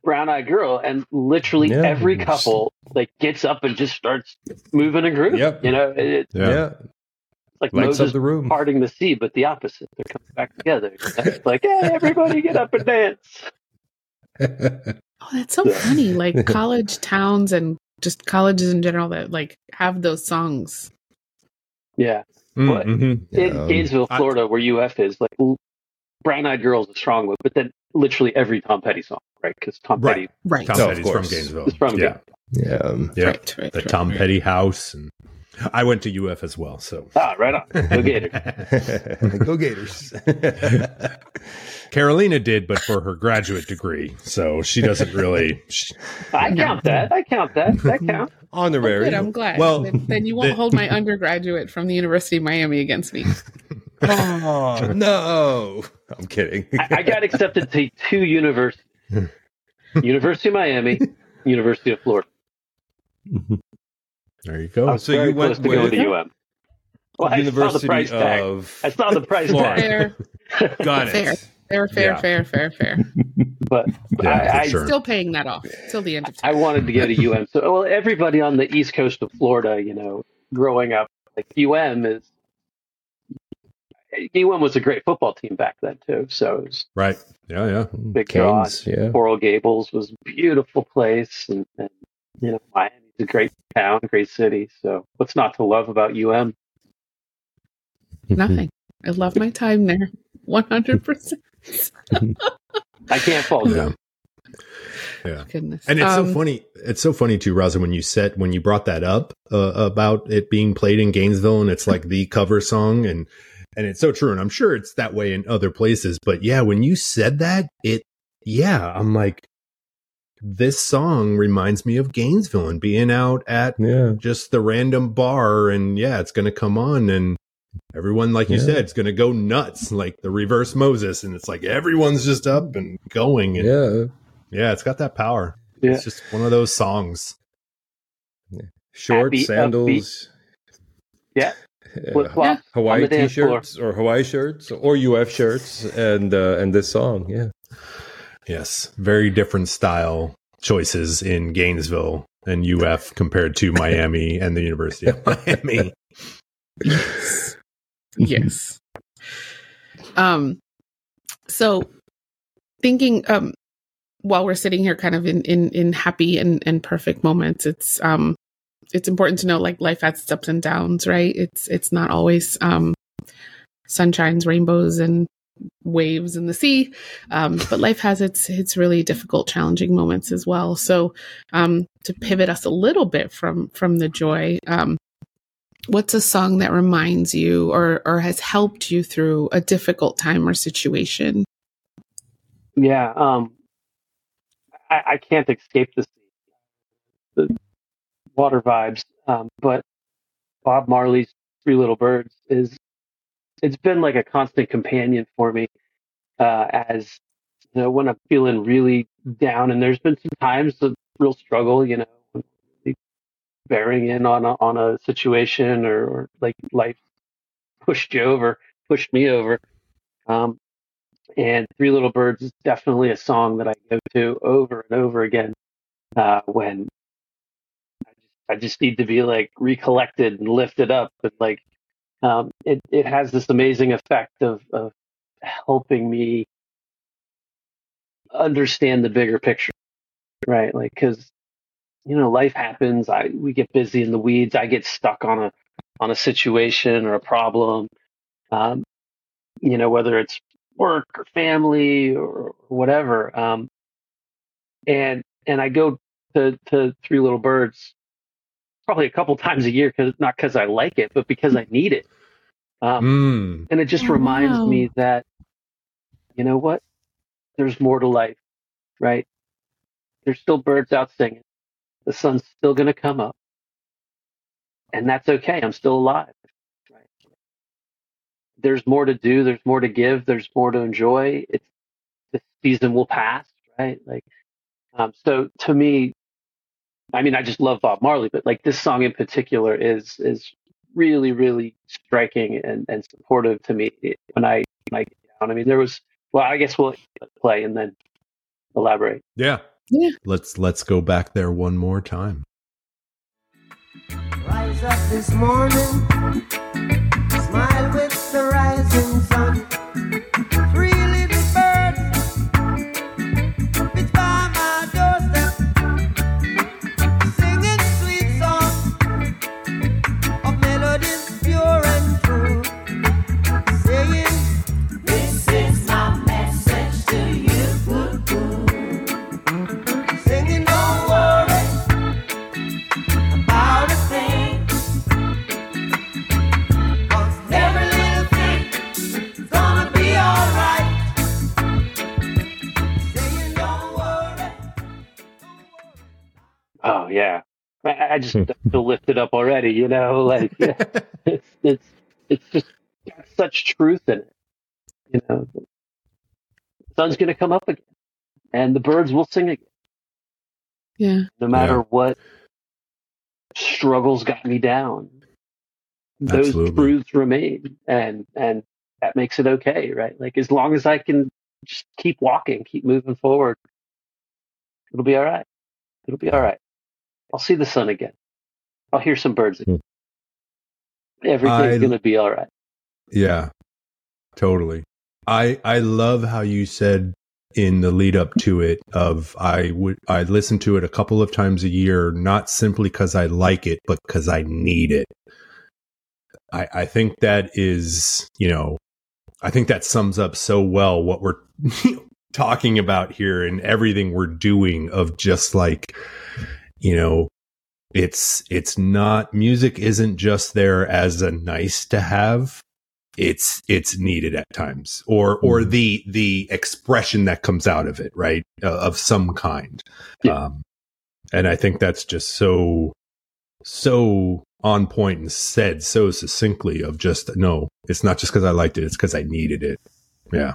Brown Eyed Girl, and literally Yeah. every couple like gets up and just starts moving a groove. Yep. You know, it, it's Yeah. like lights up Moses the room. parting the sea, but the opposite. They're coming back together. It's like, hey, everybody get up and dance. Oh, that's so funny. Like college towns and just colleges in general that like have those songs. Yeah. Mm, mhm. In Yeah. Gainesville, I- Florida, where UF is, like Brown Eyed Girl is a strong one, but then literally every Tom Petty song, right? Because Tom Right. Petty Right. Tom Oh, Petty's from. Gainesville. is from yeah. yeah, um, Yeah. Right, right, The right, Tom right. Petty house. And I went to UF as well. So Ah, right on. Go Gators. go Gators. Carolina did, but for her graduate degree. So she doesn't really. she- I count that. I count that. That counts. Honorary. Good, I'm glad. Well, then, then you won't the- hold my undergraduate from the University of Miami against me. oh no, I'm kidding. I, I got accepted to two universities University of Miami, University of Florida. There you I go. was So very you went to going with to UM. Well, I saw the University price tag. of I saw the price Florida. tag, Fair, Got fair, it. fair, fair, Yeah. fair, fair, fair. but Yeah, I, for I, sure. Still paying that off till the end of time. I wanted to go to UM. So, well, everybody on the east coast of Florida, you know, growing up, like UM is UM was a great football team back then too. So it was Right. Yeah, yeah. Big draw. Canes, yeah. Coral Gables was a beautiful place, and, and you know Miami's a great town, great city. So what's not to love about UM? Nothing. I love my time there. One hundred percent. I can't fault Yeah. them. Yeah. Goodness. And it's so Um, funny. It's so funny too, Raza, when you said when you brought that up uh, about it being played in Gainesville, and it's like the cover song, and and it's so true. And I'm sure it's that way in other places. But yeah, when you said that, it yeah, I'm like, this song reminds me of Gainesville and being out at Yeah. just the random bar, and yeah, it's going to come on, and everyone, like you Yeah. said, it's going to go nuts, like the reverse Moses, and it's like everyone's just up and going, and Yeah. yeah, it's got that power. Yeah. It's just one of those songs. Short Happy, sandals. Yeah. Yeah. Flip flops Hawaii the dance floor. t-shirts or Hawaii shirts or UF shirts and uh, and this song, yeah. Yes, very different style choices in Gainesville and UF compared to Miami and the University of Miami. yes. yes. Um so thinking um while we're sitting here kind of in in in happy and and perfect moments it's um it's important to know like life has its ups and downs right it's it's not always um sunshines rainbows and waves in the sea. Um but life has its its really difficult challenging moments as well. So um to pivot us a little bit from from the joy um what's a song that reminds you or or has helped you through a difficult time or situation? Yeah, um, I, I can't escape the the water vibes. Um, but Bob Marley's Three Little Birds is it's been like a constant companion for me uh, as you know when I'm feeling really down. And there's been some times of real struggle, you know, bearing in on a, on a situation or, or like life pushed you over, pushed me over. Um, and Three Little Birds is definitely a song that I go to over and over again uh, when I just, I just need to be like recollected and lifted up. and like, um, it it has this amazing effect of of helping me understand the bigger picture, right? Like, because you know, life happens. I we get busy in the weeds. I get stuck on a on a situation or a problem. Um, you know, whether it's work or family or whatever. Um, and and I go to to Three Little Birds probably a couple times a year because not because I like it, but because I need it. Um, Mm, and it just Oh, reminds wow. me that you know what? There's more to life, right? There's still birds out singing. The sun's still going to come up, and that's okay. I'm still alive. Right? There's more to do. There's more to give. There's more to enjoy. It's the season will pass, right? Like, um, so to me, I mean, I just love Bob Marley, but like this song in particular is is really, really striking and, and supportive to me when I when I get down. I mean, there was well, I guess we'll play and then elaborate. yeah. Yeah. Let's let's go back there one more time. Rise up this morning, smile with the rising sun. Three Oh yeah, I, I just hmm. feel lifted up already. You know, like it's it's it's just got such truth in it. You know, the sun's going to come up again, and the birds will sing again, yeah no matter Yeah. what struggles got me down. Those Absolutely. truths remain, and and that makes it okay, right? Like as long as I can just keep walking, keep moving forward, it'll be all right. It'll be all right. I'll see the sun again. I'll hear some birds again. Hmm. Everything's I- going to be all right. Yeah. totally. I I love how you said in the lead up to it of I would I listen to it a couple of times a year, not simply because I like it, but because I need it. I I think that is you know I think that sums up so well what we're talking about here and everything we're doing of just like you know it's it's not music isn't just there as a nice to have. It's it's needed at times or or the the expression that comes out of it right? Uh, of some kind. Yeah. um and i think that's just so so on point and said so succinctly of just no it's not just because i liked it it's because i needed it. Yeah.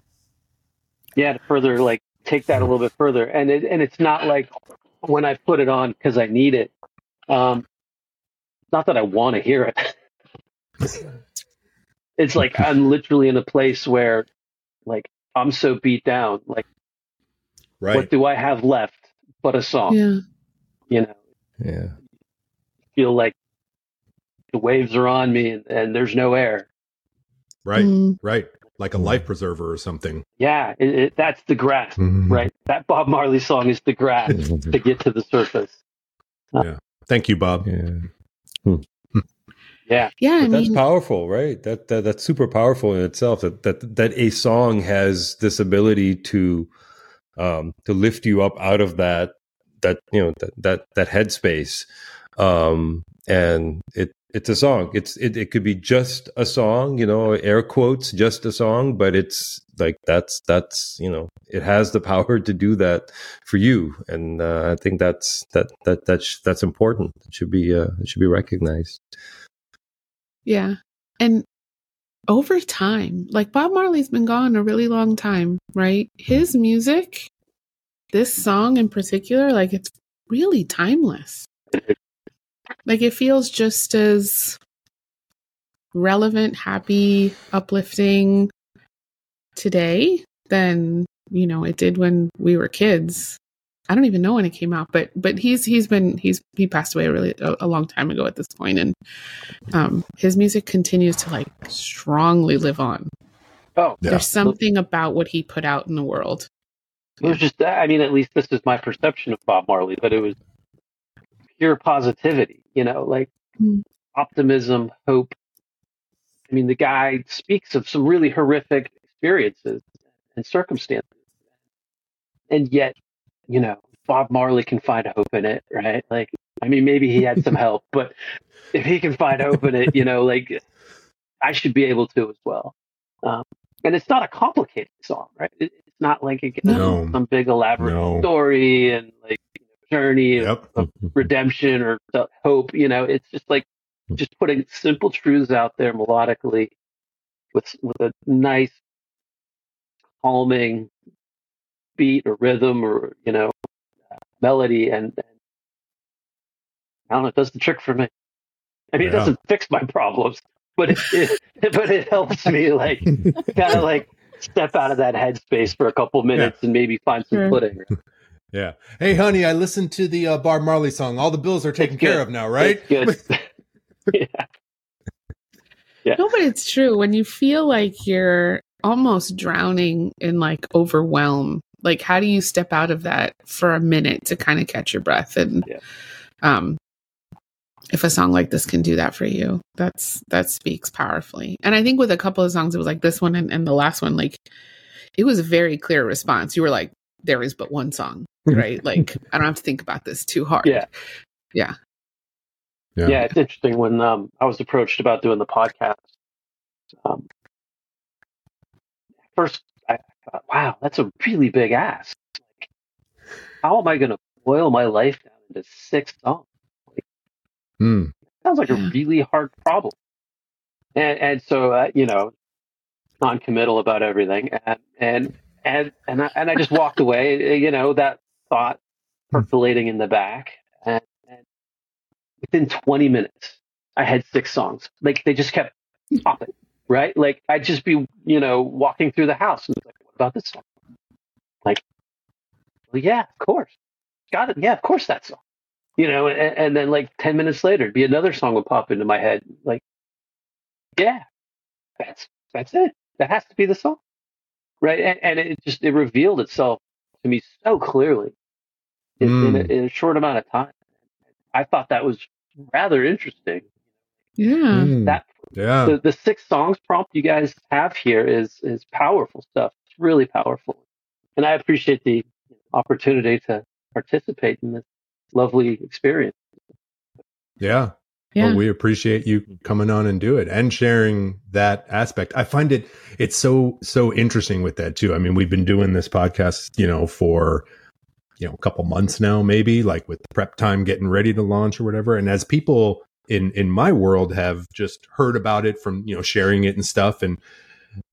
Yeah to further like take that a little bit further. And it, and it's not like when i put it on because i need it. Um not that i want to hear it. It's like i'm literally in a place where like i'm so beat down like what do i have left but a song? Yeah. you know? Yeah. feel like the waves are on me and, and there's no air. Right. Mm. right like a life preserver or something yeah it, it, that's the grasp Mhm. right that bob marley song is the grasp to get to the surface Yeah. thank you bob Yeah. yeah Yeah. I But that's mean, powerful, right? That, that that's super powerful in itself. That that that a song has this ability to um to lift you up out of that that you know that that that headspace. Um and it it's a song. It's it, it could be just a song, you know, air quotes, just a song, but it's like that's that's you know it has the power to do that for you, and uh, I think that's that that that's that's important. It should be uh, it should be recognized. Yeah. And over time, like Bob Marley's been gone a really long time, right? His music, this song in particular, like it's really timeless. Like it feels just as relevant, happy, uplifting today than, you know, it did when we were kids. I don't even know when it came out, but but he's he's been he's he passed away really a, a long time ago at this point, and um, his music continues to like strongly live on. oh Yeah. There's something about what he put out in the world. It was just, I mean, at least this is my perception of Bob Marley, but it was pure positivity, you know, like Mm. optimism, hope. I mean, the guy speaks of some really horrific experiences and circumstances. And yet, you know, Bob Marley can find hope in it, right? Like, I mean, maybe he had some help, but if he can find hope in it, you know, like I should be able to as well. Um, and it's not a complicated song, right? It, it's not like it gets No. some big elaborate No. story and like you know, journey of, Yep. of redemption or the hope. You know, it's just like just putting simple truths out there melodically with with a nice, calming beat or rhythm or you know uh, melody, and, and I don't know, it does the trick for me. I mean, it doesn't fix my problems, but it, it but it helps me like kind of like step out of that headspace for a couple minutes and maybe find some Sure. footing. Yeah. Hey, honey, I listened to the uh, Bob Marley song. All the bills are taken care of now, right? It's good. yeah. Yeah. No, but it's true. When you feel like you're almost drowning in like overwhelm, like how do you step out of that for a minute to kind of catch your breath? And Yeah. um, if a song like this can do that for you, that's that speaks powerfully. And I think with a couple of songs, it was like this one and, and the last one, like it was a very clear response. You were like, "There is but one song, right? like I don't have to think about this too hard." Yeah. yeah, yeah, it's interesting when um, I was approached about doing the podcast. Um, first, I thought, wow, that's a really big ask. Like, how am I going to boil my life down into six songs? Hmm. Sounds like a really hard problem. And, and so, uh, you know, non-committal about everything, and and and and I, and I just walked away. You know, that thought hmm. percolating in the back, and, and within 20 minutes, I had six songs. Like they just kept hmm. popping, right? Like I'd just be, you know, walking through the house and like, what about this song? Like, well, yeah, of course, got it. Yeah, of course that song. You know, and, and then like 10 minutes later, be another song would pop into my head. Like, yeah, that's that's it. that has to be the song, right? And, and it just it revealed itself to me so clearly in, in, a, Mm. in a short amount of time. I thought that was rather interesting. Yeah. Mm. That yeah. the, the six songs prompt you guys have here is is powerful stuff. It's really powerful, and I appreciate the opportunity to participate in this lovely experience. Yeah. Yeah. Well, we appreciate you mm-hmm. coming on and do it and sharing that aspect. I find it it's so so interesting with that too. I mean, we've been doing this podcast, you know, for you know, a couple months now maybe, like with prep time getting ready to launch or whatever. And as people in in my world have just heard about it from, you know, sharing it and stuff and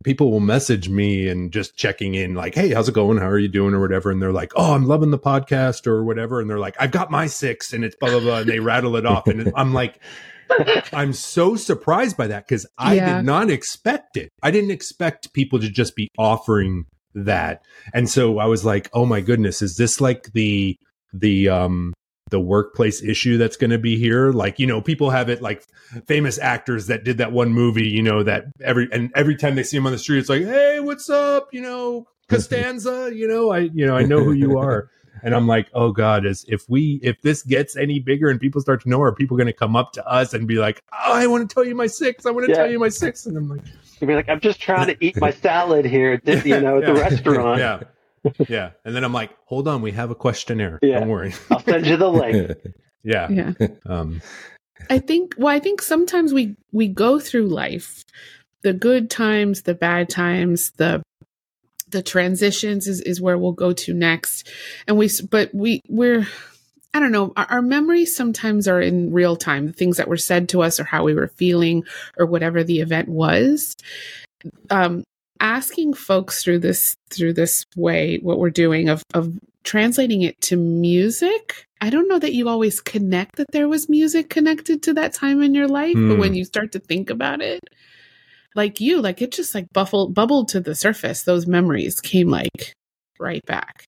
people will message me and just checking in like hey how's it going? How are you doing? or whatever. And they're like oh i'm loving the podcast or whatever. And they're like i've got my six and it's blah blah blah and they rattle it off. And i'm like i'm so surprised by that because i Yeah. did not expect it. I didn't expect people to just be offering that. And so i was like oh my goodness is this like the the um the workplace issue that's going to be here. Like you know people have it like famous actors that did that one movie you know that every and every time they see him on the street it's like hey what's up? You know costanza you know i you know i know who you are. And i'm like oh god is if we if this gets any bigger and people start to know are people going to come up to us and be like oh i want to tell you my six i want to Yeah. tell you my six and i'm like You'll be like, I'm just trying to eat my salad here, at the- you know, at the restaurant. yeah yeah and then i'm like hold on we have a questionnaire Yeah. don't worry I'll send you the link. yeah Yeah. um I think well I think sometimes we we go through life the good times the bad times the the transitions is is where we'll go to next and we but we we're I don't know our, our memories sometimes are in real time the things that were said to us or how we were feeling or whatever the event was um asking folks through this through this way what we're doing of of translating it to music i don't know that you always connect that there was music connected to that time in your life but Hmm. when you start to think about it like you like it just like buffled bubbled to the surface those memories came like right back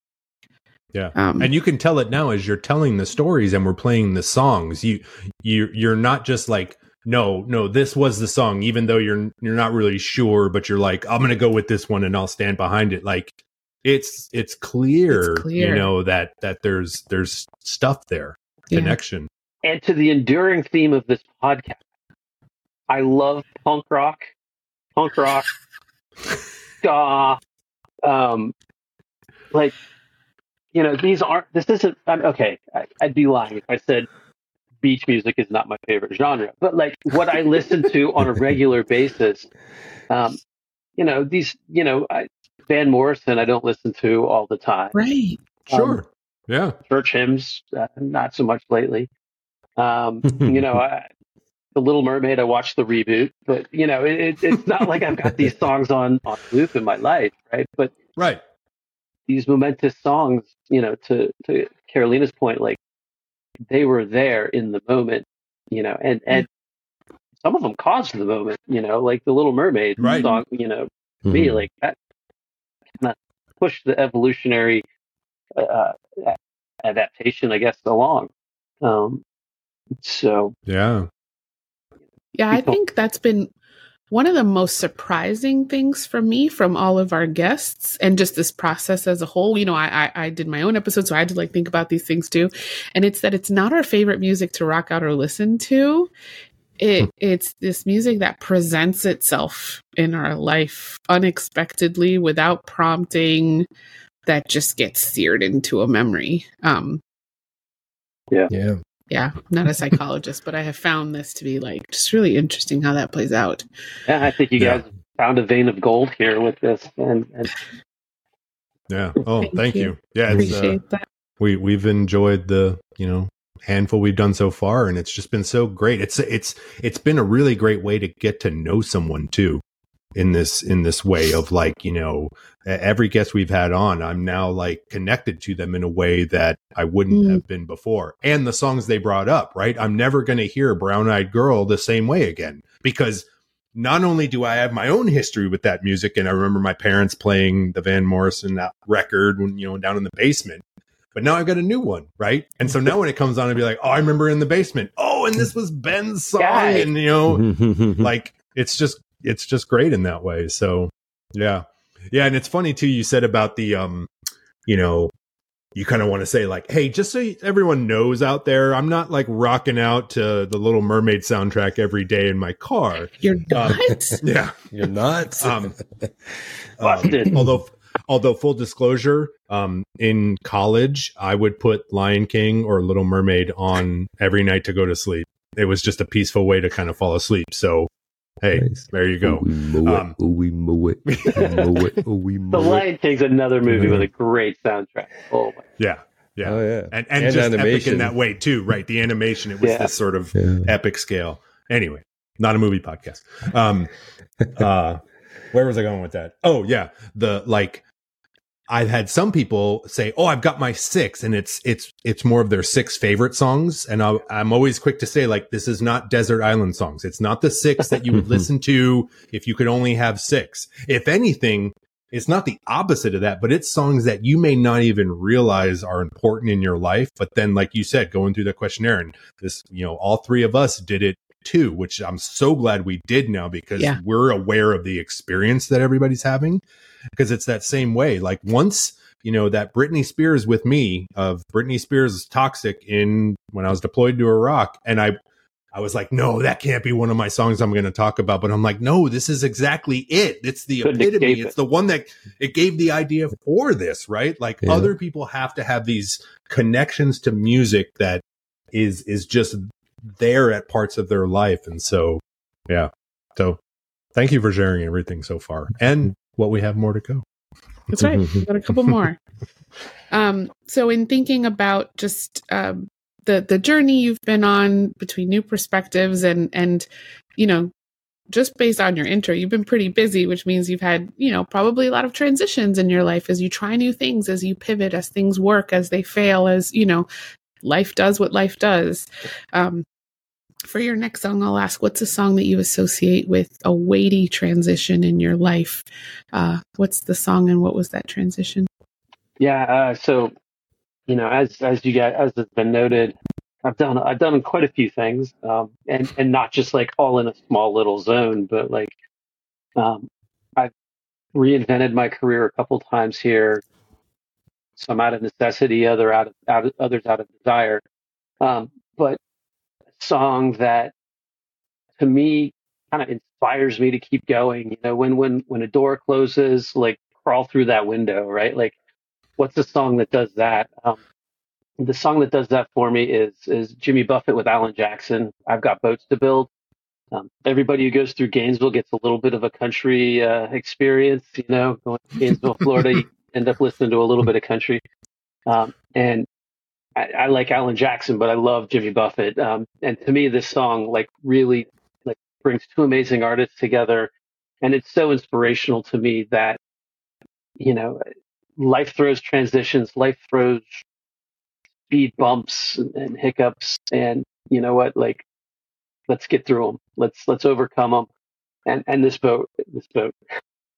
Yeah. um and you can tell it now as you're telling the stories and we're playing the songs you you you're not just like no no this was the song even though you're you're not really sure but you're like i'm gonna go with this one and i'll stand behind it like it's it's clear, It's clear. you know that that there's there's stuff there Yeah. connection And to the enduring theme of this podcast, I love punk rock, punk rock, ska, um, like, you know, these aren't, this isn't, I'm, okay, I, I'd be lying if I said beach music is not my favorite genre, but like what I listen to on a regular basis, um, you know, these, you know, I, Van Morrison, I don't listen to all the time. right sure yeah Church hymns, uh, not so much lately. Um, you know, I, the Little Mermaid, I watched the reboot, but you know, it, it, it's not like I've got these songs on on loop in my life, right? But right these momentous songs, you know, to to Carolina's point, like they were there in the moment, you know, and and some of them caused the moment, you know, like the Little Mermaid Right. song, you know, to me, like that kind of pushed the evolutionary uh, adaptation, I guess, along. Um, so yeah Yeah, I think that's been one of the most surprising things for me from all of our guests and just this process as a whole. You know, I, I I did my own episode, so I had to like think about these things too. And it's that it's not our favorite music to rock out or listen to. It it's this music that presents itself in our life unexpectedly without prompting that just gets seared into a memory. Um yeah. yeah, I'm not a psychologist, but I have found this to be like just really interesting how that plays out. yeah, I think you Yeah. guys found a vein of gold here with this, and, and yeah oh Thank thank, you. you. yeah it's, uh, that. we we've enjoyed the you know handful we've done so far and it's just been so great it's it's it's been a really great way to get to know someone too in this in this way of like you know every guest we've had on i'm now like connected to them in a way that i wouldn't Mm. have been before and the songs they brought up right i'm never going to hear brown eyed girl the same way again because not only do I have my own history with that music, and I remember my parents playing the Van Morrison uh, record when you know down in the basement, but now I've got a new one, right? And so now when it comes on, I'd be like, oh, I remember in the basement. Oh, and this was Ben's song, Yeah. and you know, like it's just it's just great in that way. So Yeah. Yeah. And it's funny too, you said about the, um, you know, you kind of want to say like, Hey, just so everyone knows out there, I'm not like rocking out to the little mermaid soundtrack every day in my car. You're Um, not. Yeah. You're not. Um, Busted. um, although, although full disclosure, um, in college, I would put Lion King or Little Mermaid on every night to go to sleep. It was just a peaceful way to kind of fall asleep. So, hey, Nice. there you go. We mow it. Um, oh, we mow it. We mow it. Oh, The mow it. Lion King's another movie with a great soundtrack. Oh my! Yeah. Yeah. Oh yeah, and and, And just epic in that way too, right? The animation, it was Yeah. this sort of Yeah. epic scale. Anyway, not a movie podcast. Um, uh, where was I going with that? Oh yeah, the like. I've had some people say, "Oh, I've got my six, and it's it's it's more of their six favorite songs." And I'll, I'm always quick to say, like, this is not desert island songs. It's not the six that you would listen to if you could only have six. If anything, it's not the opposite of that, but it's songs that you may not even realize are important in your life. But then, like you said, going through the questionnaire and this, you know, all three of us did it too, which I'm so glad we did now because Yeah. we're aware of the experience that everybody's having. Because it's that same way. Like once, you know, that Britney Spears with me of Britney Spears is toxic in when I was deployed to Iraq. And I, I was like, no, that can't be one of my songs I'm going to talk about. But I'm like, no, this is exactly it. It's the Couldn't epitome. escape It's it. the one that it gave the idea for this, right? Like Yeah. other people have to have these connections to music that is is just there at parts of their life. And so, yeah. So thank you for sharing everything so far and what we have more to go. That's right. We got a couple more. Um, so in thinking about just um, the the journey you've been on between new perspectives and and you know just based on your intro, you've been pretty busy, which means you've had you know probably a lot of transitions in your life as you try new things, as you pivot, as things work, as they fail, as you know life does what life does. Um, for your next song, I'll ask, what's a song that you associate with a weighty transition in your life? Uh, what's the song and what was that transition? Yeah. Uh, so, you know, as as you guys as has been noted, I've done I've done quite a few things, um, and and not just like all in a small little zone, but like, um, I've reinvented my career a couple times here. Some out of necessity, other out of, out of others out of desire. Um, but a song that to me kind of inspires me to keep going. You know, when when when a door closes, like crawl through that window, right? Like, what's the song that does that? Um, the song that does that for me is is Jimmy Buffett with Alan Jackson. I've got boats to build. Um, everybody who goes through Gainesville gets a little bit of a country uh, experience. You know, going to Gainesville, Florida, you end up listening to a little bit of country. Um, and I, I like Alan Jackson, but I love Jimmy Buffett. Um, and to me, this song like really like brings two amazing artists together, and it's so inspirational to me that you know life throws transitions, life throws speed bumps and, and hiccups, and you know what? Like, let's get through them. Let's let's overcome them. And and this boat, this boat,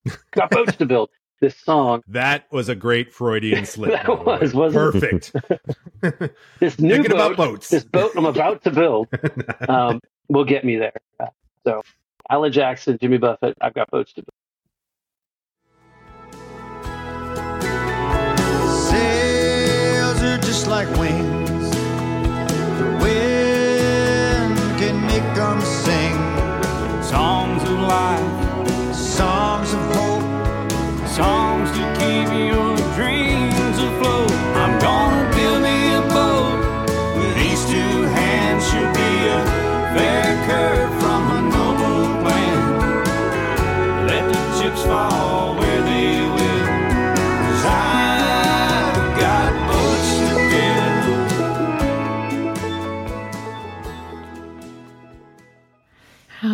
got boats to build. This song, That was a great Freudian slip. That by the way. was, wasn't Perfect. this new Thinking boat, about boats. this boat I'm about to build, um, will get me there. So, Alan Jackson, Jimmy Buffett, I've got boats to build. Sails are just like wings.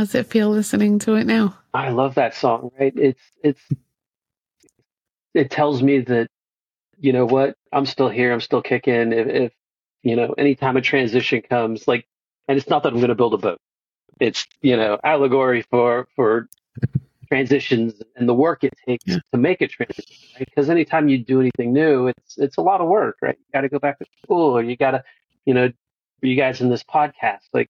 Does it feel listening to it now? I love that song, right? It's it's it tells me that you know what I'm still here. I'm still kicking. If, if you know, anytime a transition comes, like, and it's not that I'm going to build a boat. It's you know allegory for for transitions and the work it takes Yeah. to make a transition. Right? Because anytime you do anything new, it's it's a lot of work, right? You got to go back to school, or you got to, you know, you guys in this podcast, like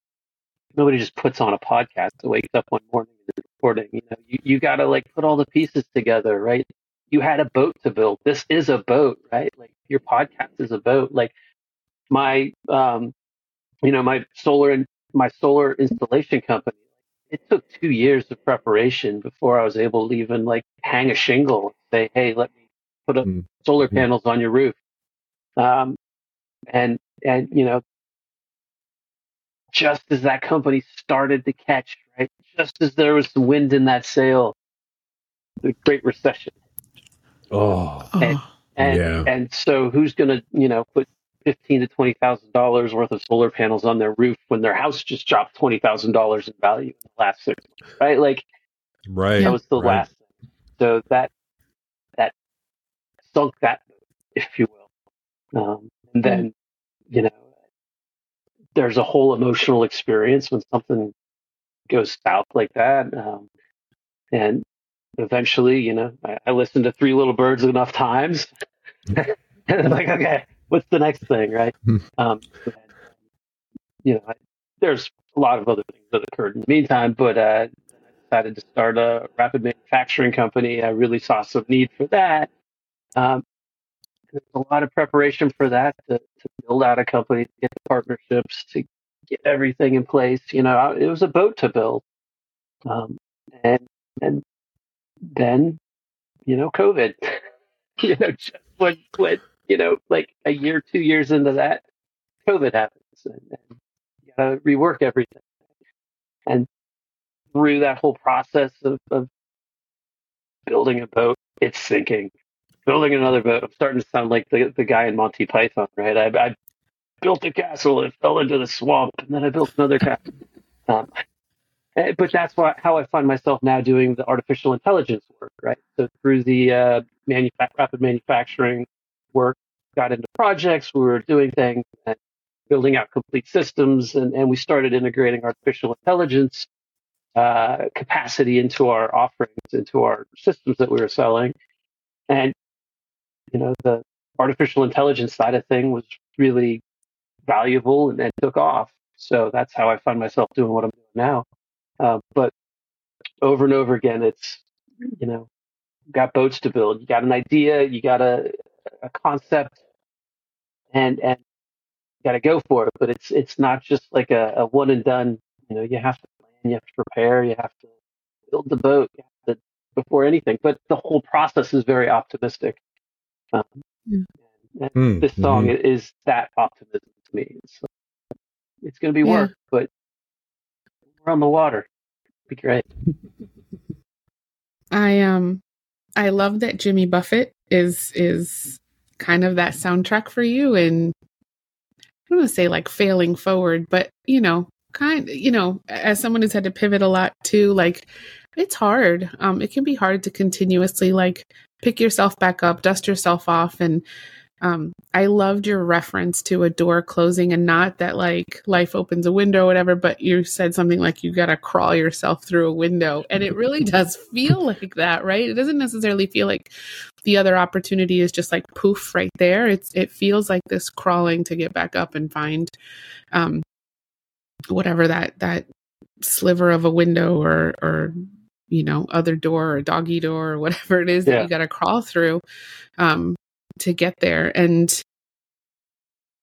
nobody just puts on a podcast and wakes up one morning and is recording. You know, you, you got to like put all the pieces together, right? You had a boat to build. This is a boat, right? Like your podcast is a boat. Like my, um, you know, my solar and my solar installation company. It took two years of preparation before I was able to even like hang a shingle and say, "Hey, let me put up Mm. solar panels on your roof." Um, and and you know, just as that company started to catch, right, just as there was some wind in that sail, the Great Recession. Oh, And- Oh, And Yeah. and so who's going to you know put fifteen to twenty thousand dollars worth of solar panels on their roof when their house just dropped twenty thousand dollars in value in the last six months, right? Like right. that was the right. last thing. So that that sunk that, if you will. Um, and then you know there's a whole emotional experience when something goes south like that. Um, and eventually, you know, I, I listened to Three Little Birds enough times. and I'm like, okay, what's the next thing, right? Um, and, you know, I, there's a lot of other things that occurred in the meantime, but uh, I decided to start a rapid manufacturing company. I really saw some need for that. Um, there's a lot of preparation for that to, to build out a company, to get the partnerships, to get everything in place. You know, it was a boat to build. Um, and, and then, you know, COVID, you know, just when, when, you know, like a year, two years into that, COVID happens and, and you gotta rework everything. And through that whole process of, of building a boat, it's sinking. Building another boat, I'm starting to sound like the, the guy in Monty Python, right? I, I built a castle, it fell into the swamp, and then I built another castle. Um, eh, but that's why, how I find myself now doing the artificial intelligence work, right? So through the uh, manufa- rapid manufacturing work, got into projects, we were doing things and building out complete systems, and, and we started integrating artificial intelligence uh, capacity into our offerings, into our systems that we were selling. And, you know, the artificial intelligence side of thing was really valuable and, and took off. So that's how I find myself doing what I'm doing now. Uh, but over and over again, it's, you know, got boats to build. You got an idea, you got a, a concept, and, and got to go for it. But it's, it's not just like a, a one and done. You know, you have to plan, you have to prepare, you have to build the boat to, before anything. But the whole process is very optimistic. Um, Yeah. and Mm, this song is that optimism to me. It's, it's going to be Yeah. work, but we're on the water. Be great. I um I love that Jimmy Buffett is is kind of that soundtrack for you and I don't want to say like failing forward, but you know, kind you know, as someone who's had to pivot a lot too, like it's hard. Um it can be hard to continuously like pick yourself back up, dust yourself off and um I loved your reference to a door closing and not that like life opens a window or whatever, but you said something like you got to crawl yourself through a window and it really does feel like that, right? It doesn't necessarily feel like the other opportunity is just like poof right there. It's it feels like this crawling to get back up and find um whatever that that sliver of a window or or you know other door or doggy door or whatever it is that you got to crawl through um to get there and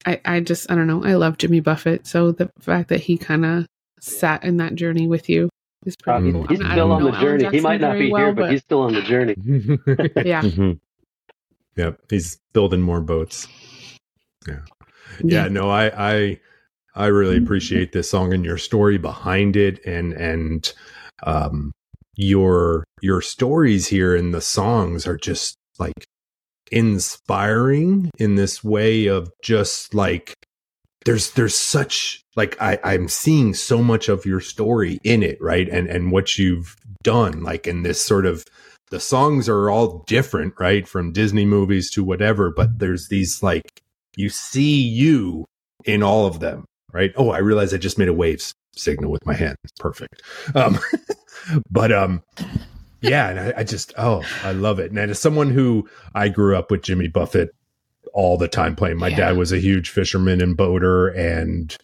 I, I just I don't know. I love Jimmy Buffett, so the fact that he kind of sat in that journey with you is pretty Uh, cool. he's I'm- I still don't on the know Alan journey. He might not be well, here, but he's still on the journey. yeah, Mhm. yep. He's building more boats. yeah Yeah, no i i i really appreciate this song and your story behind it and and um your your stories here in the songs are just like inspiring in this way of just like there's there's such like I, I'm seeing so much of your story in it, right? And and what you've done, like in this sort of the songs are all different, right? From Disney movies to whatever, but there's these like you see you in all of them, right? Oh, I realize I just made a waves signal with my hand. Perfect. Um but um yeah, and I, I just oh, I love it. And as someone who I grew up with Jimmy Buffett all the time playing. My Yeah. dad was a huge fisherman and boater and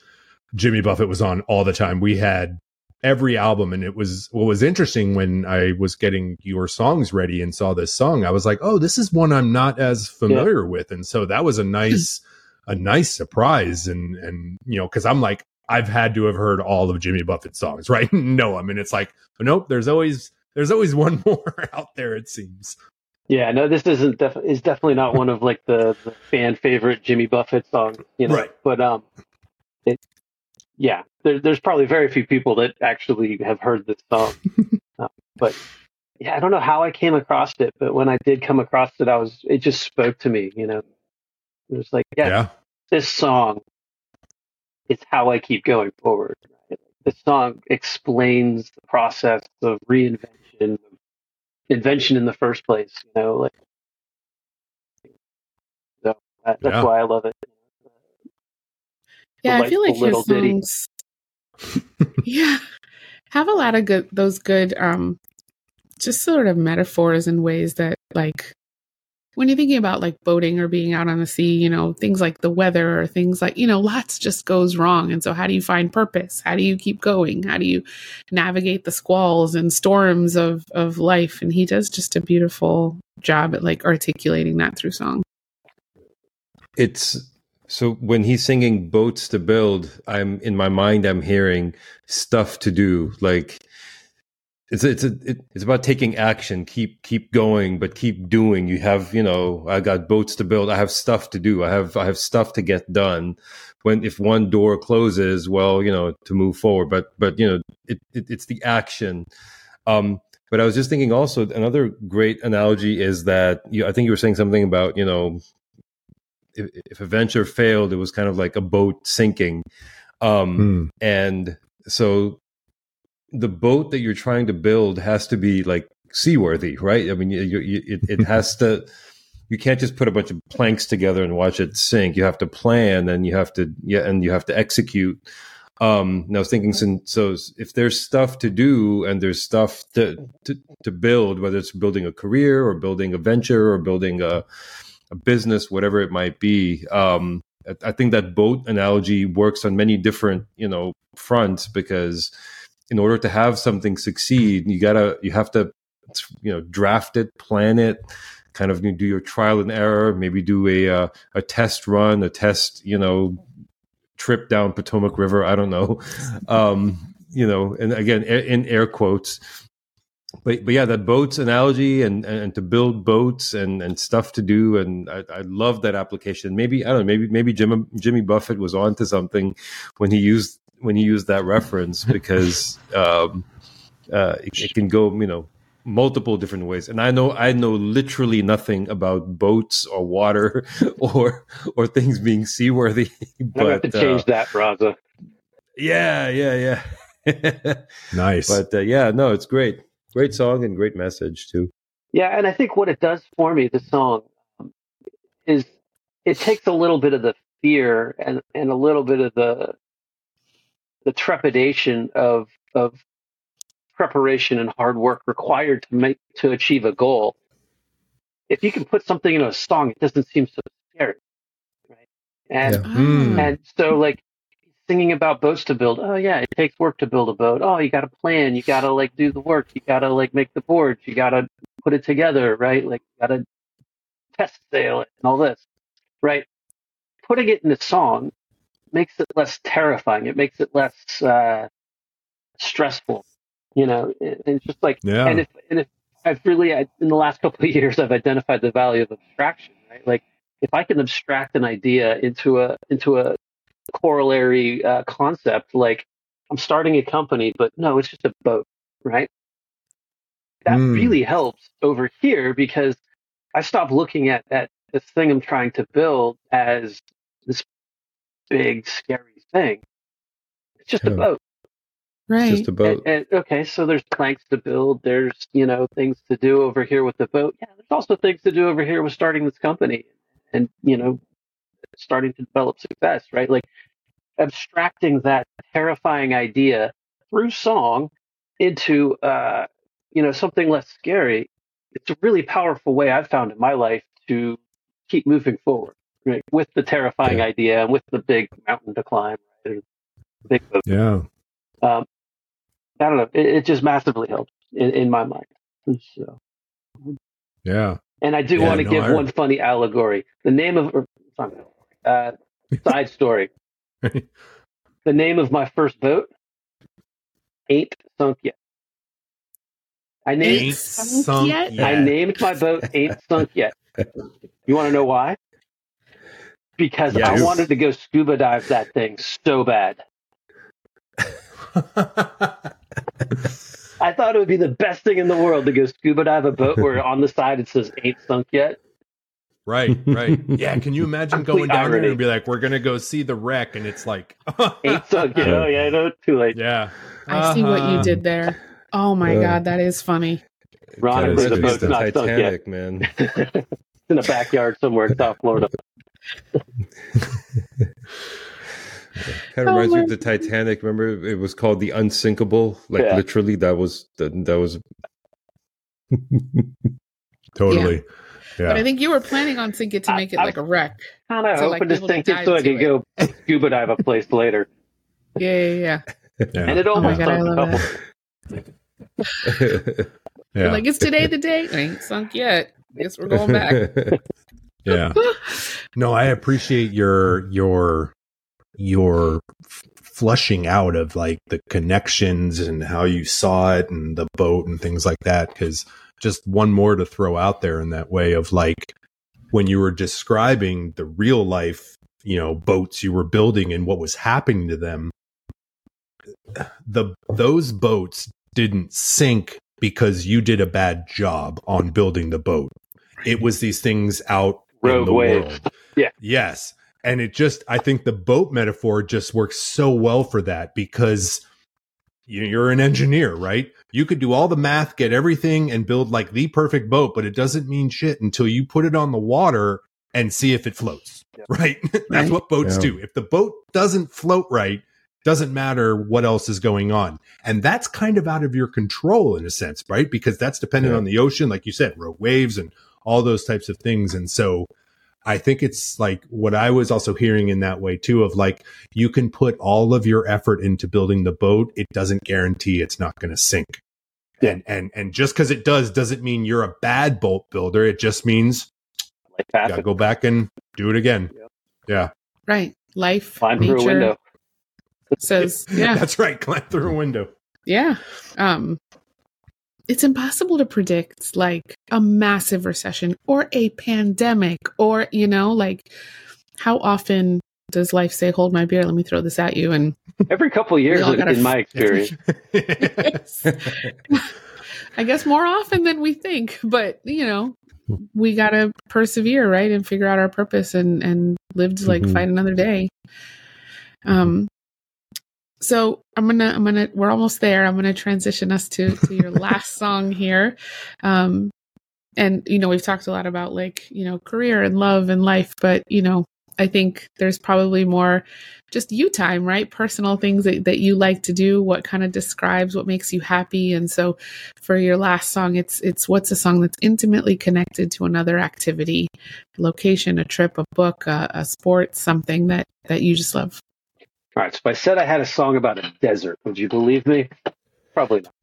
Jimmy Buffett was on all the time. We had every album and it was what was interesting when I was getting your songs ready and saw this song, I was like, "Oh, this is one I'm not as familiar with." And so that was a nice a nice surprise and and you know, cuz I'm like I've had to have heard all of Jimmy Buffett's songs, right? no, I mean it's like, nope, there's always there's always one more out there it seems. Yeah, no, this isn't def- is definitely not one of like the, the fan favorite Jimmy Buffett songs, you know. Right. But um, it, yeah, there, there's probably very few people that actually have heard this song. uh, but yeah, I don't know how I came across it, but when I did come across it, I was it just spoke to me, you know. It was like, yeah, Yeah. this song is how I keep going forward. Right? This song explains the process of reinvention, invention in the first place. You know, like so that, that's Yeah. why I love it. Yeah, I feel like his little ditty. songs. yeah, have a lot of good those good um, just sort of metaphors and ways that like when you're thinking about like boating or being out on the sea, you know, things like the weather or things like, you know, lots just goes wrong. And so how do you find purpose? How do you keep going? How do you navigate the squalls and storms of of life? And he does just a beautiful job at like articulating that through song. it's so when he's singing boats to build i'm in my mind i'm hearing stuff to do like it's it's a, it, it's about taking action. Keep keep going but keep doing. You have you know i got boats to build. I have stuff to do. I have i have stuff to get done. When if one door closes well you know to move forward. But but you know it, it it's the action. Um but i was just thinking also another great analogy is that you i think you were saying something about you know if, if a venture failed, it was kind of like a boat sinking. Um, Hmm. And so the boat that you're trying to build has to be like seaworthy, right? I mean, you, you, it, it has to, you can't just put a bunch of planks together and watch it sink. You have to plan and you have to, yeah, and you have to execute. Um, and I was thinking, so if there's stuff to do and there's stuff to, to, to build, whether it's building a career or building a venture or building a, a business, whatever it might be. Um, I, I think that boat analogy works on many different, you know, fronts because in order to have something succeed, you gotta, you have to, you know, draft it, plan it, kind of do your trial and error, maybe do a uh, a test run, a test, you know, trip down Potomac River. I don't know, um, you know, and again in air quotes but but yeah, that boats analogy and and to build boats and and stuff to do, and I, I love that application. Maybe I don't know. Maybe maybe Jimmy Jimmy Buffett was onto something when he used when you use that reference because um, uh, it, it can go you know multiple different ways. And I know I know literally nothing about boats or water or or things being seaworthy. I'm have But to change uh, that, Raza. yeah, yeah, yeah. Nice. but uh, yeah, no, it's great. Great song and great message too. Yeah, and I think what it does for me, the song, um, is it takes a little bit of the fear and, and a little bit of the the trepidation of of preparation and hard work required to make to achieve a goal. If you can put something in a song, it doesn't seem so scary, right? And Yeah. Hmm. and so like singing about boats to build. Oh yeah, it takes work to build a boat. Oh, you got to plan. You got to like do the work. You got to like make the boards. You got to put it together, right? Like you got to test sail it and all this, right? Putting it in a song makes it less terrifying. It makes it less uh, stressful. You know, and it's just like Yeah. and if and if I've really I, in the last couple of years I've identified the value of abstraction, right? Like if I can abstract an idea into a into a corollary uh, concept, like I'm starting a company, but no, it's just a boat, right? That Mm. really helps over here because I stopped looking at at this thing I'm trying to build as this big scary thing. It's just a boat. Right. Just a boat. And, and, okay, so there's planks to build. There's you know things to do over here with the boat. Yeah, there's also things to do over here with starting this company, and you know, starting to develop success. Right, like abstracting that terrifying idea through song into uh, you know something less scary. It's a really powerful way I've found in my life to keep moving forward. Right, with the terrifying Yeah. idea and with the big mountain to climb. Right? big. Yeah. Um, I don't know. It, it just massively helps in, in my mind. So, Yeah. and I do Yeah, want to no, give I- one funny allegory. The name of or, it's not an allegory, uh, side story. the name of my first boat ain't sunk yet. I named Ain't sunk sunk yet? yet. I named my boat ain't sunk yet. You want to know why? Because I wanted to go scuba dive that thing so bad. I thought it would be the best thing in the world to go scuba dive a boat where on the side it says ain't sunk yet. right, right. Yeah, can you imagine going Complete down there and be like, we're going to go see the wreck and it's like Ain't sunk yet. Oh yeah, no, too late. Yeah. I see what you Uh-huh. did there. Oh my Uh, god, that is funny. Ron, the boat's the not sunk yet. Man. it's in a backyard somewhere in South Florida. Kind Oh of reminds me my of the Titanic. Remember, it was called the Unsinkable. Like Yeah. literally, that was that, that was. Totally. But I think you were planning on sinking it to I- make it I- like a wreck. Kind of So, like, hoping to sink it so I could go scuba dive a place later. Yeah, yeah, yeah. Yeah. And it Oh my almost god, I sunk love couple. yeah. Like, is today the day? Ain't sunk yet. Guess we're going back. Yeah. No, I appreciate your your your f- flushing out of like the connections and how you saw it and the boat and things like that cuz just one more to throw out there in that way of like when you were describing the real life, you know, boats you were building and what was happening to them the those boats didn't sink because you did a bad job on building the boat. It was these things out Rogue the waves. world. Yeah. Yes. And it just I think the boat metaphor just works so well for that because you- you're an engineer, right? You could do all the math, get everything and build like the perfect boat, but it doesn't mean shit until you put it on the water and see if it floats. Yeah. Right? That's Right. what boats Yeah. do. If the boat doesn't float right, doesn't matter what else is going on. And that's kind of out of your control in a sense, right? Because that's dependent Yeah. on the ocean, like you said, rogue waves and all those types of things. And so I think it's like what I was also hearing in that way too of like you can put all of your effort into building the boat, it doesn't guarantee it's not going to sink. And and and just because it does doesn't mean you're a bad boat builder. It just means Like you gotta go back and do it again. Yeah. Right. Life, Climb through a window. says, yeah, That's right. Climb through a window. yeah. Um, it's impossible to predict like a massive recession or a pandemic or, you know, like how often does life say, hold my beer, let me throw this at you? And Every couple of years, all in, gotta my experience. I guess more often than we think, but you know, we gotta persevere, right, and figure out our purpose and and live to like Mhm. fight another day. Um, so I'm gonna I'm gonna we're almost there. I'm gonna transition us to to your last song here. Um, and you know we've talked a lot about like you know career and love and life, but you know I think there's probably more just you time, right? Personal things that, that you like to do, what kind of describes what makes you happy. And so for your last song, it's it's what's a song that's intimately connected to another activity, location, a trip, a book, a, a sport, something that that you just love. All right. So if I said I had a song about a desert, would you believe me? Probably not.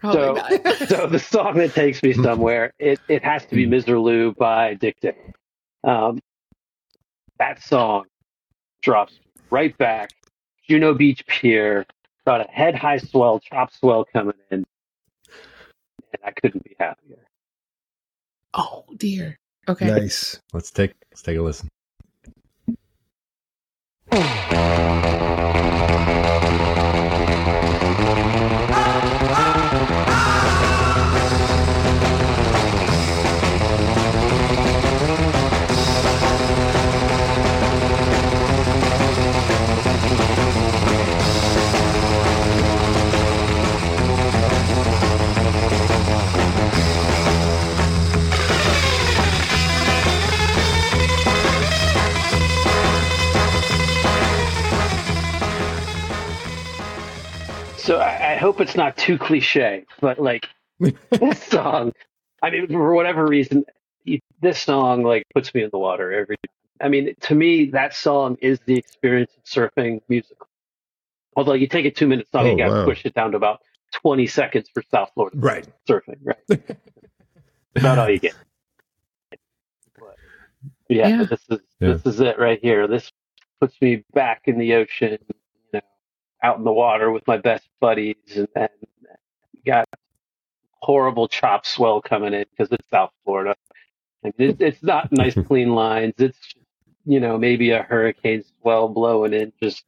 Probably So- not. so the song that takes me somewhere, it, it has to be Misirlou by Dick Dale. Um, that song drops right back. Juno Beach Pier, got a head high swell, chop swell coming in, and I couldn't be happier. oh dear. Okay. nice. let's take let's take a listen. Oh. So I, I hope it's not too cliche, but like this song, I mean, for whatever reason, this song like puts me in the water every. I mean, to me, that song is the experience of surfing music. Although you take a two minute song, Oh, you got to wow. push it down to about 20 seconds for South Florida Right. surfing, right? About all you get. But, yeah, Yeah. this is Yeah. this is it right here. This puts me back in the ocean, out in the water with my best buddies, and, and got horrible chop swell coming in because it's South Florida. And it, it's not nice clean lines. It's you know maybe a hurricane swell blowing in. Just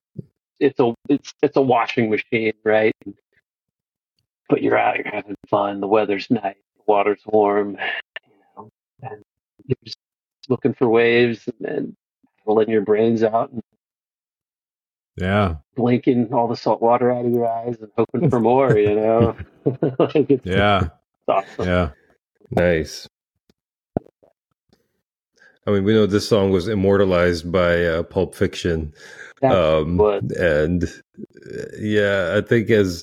it's a it's it's a washing machine, right? But you're out, you're having fun. The weather's nice, the water's warm, you know, and you're just looking for waves and, and pulling your brains out and Yeah. blinking all the salt water out of your eyes and hoping for more. You know, like it's, Yeah. it's awesome. Yeah. Nice. I mean, we know this song was immortalized by uh, Pulp Fiction, um, and uh, yeah, I think as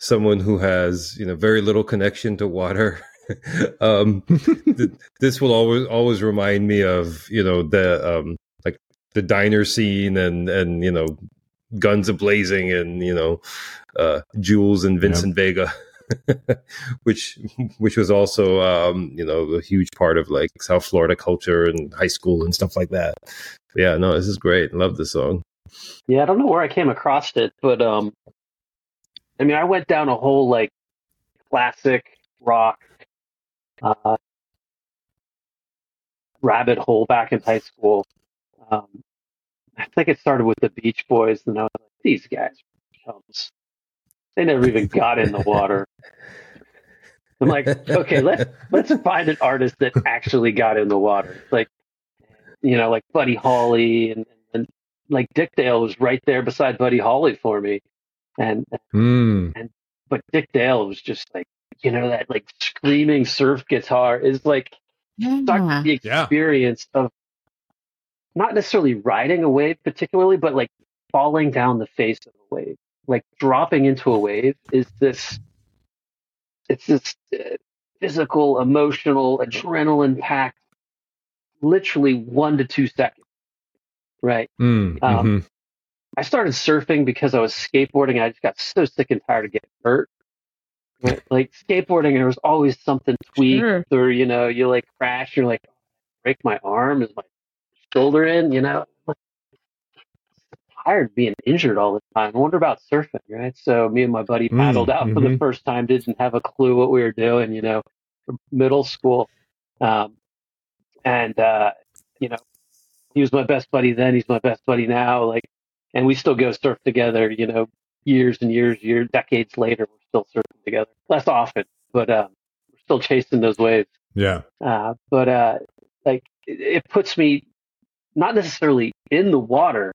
someone who has you know very little connection to water, um, th- this will always always remind me of you know the um, like the diner scene and and you know guns a blazing and you know uh, Jules and Vincent Vega. which which was also um, you know a huge part of like South Florida culture and high school and stuff like that. But yeah, no, this is great. Love this song. Yeah, I don't know where I came across it, but um, I mean, I went down a whole like classic rock uh, rabbit hole back in high school. Um, I think it started with the Beach Boys, and I was like, these guys are chumps. They never even got in the water. I'm like, okay, let's let's find an artist that actually got in the water. Like, you know, like Buddy Holly and, and like Dick Dale was right there beside Buddy Holly for me, and Hmm. but Dick Dale was just like, you know, that like screaming surf guitar is like Yeah. such the Yeah. experience of not necessarily riding a wave particularly, but like falling down the face of a wave, like dropping into a wave is this, it's this uh, physical, emotional, adrenaline packed, literally one to two seconds. Right. Mm, Um, mhm. I started surfing because I was skateboarding. I just got so sick and tired of getting hurt. Right? Like skateboarding, there was always something tweaked, Sure. or you know, you like crash, you're like, break my arm, is my shoulder in? You know, tired of being injured all the time. I wonder about surfing, right? So me and my buddy Mm, paddled out for the mhm. first time, didn't have a clue what we were doing, you know, from middle school, um, and uh, you know, he was my best buddy then. He's my best buddy now. Like, and we still go surf together. You know, years and years, years, decades later, we're still surfing together. Less often, but um, we're still chasing those waves. Yeah. Uh, but uh, like, it, it puts me not necessarily in the water,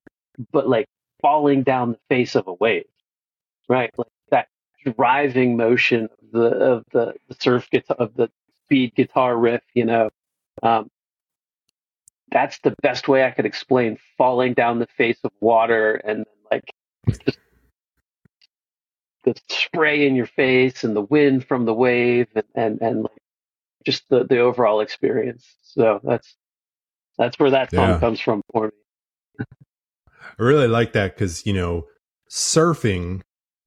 but like falling down the face of a wave, right? Like that driving motion of the of the, the surf guitar of the speed guitar riff. You know, um, that's the best way I could explain falling down the face of water and like just the spray in your face and the wind from the wave and and, and like just the, the overall experience. So that's that's where that song Yeah. comes from for me. I really like that because, you know, surfing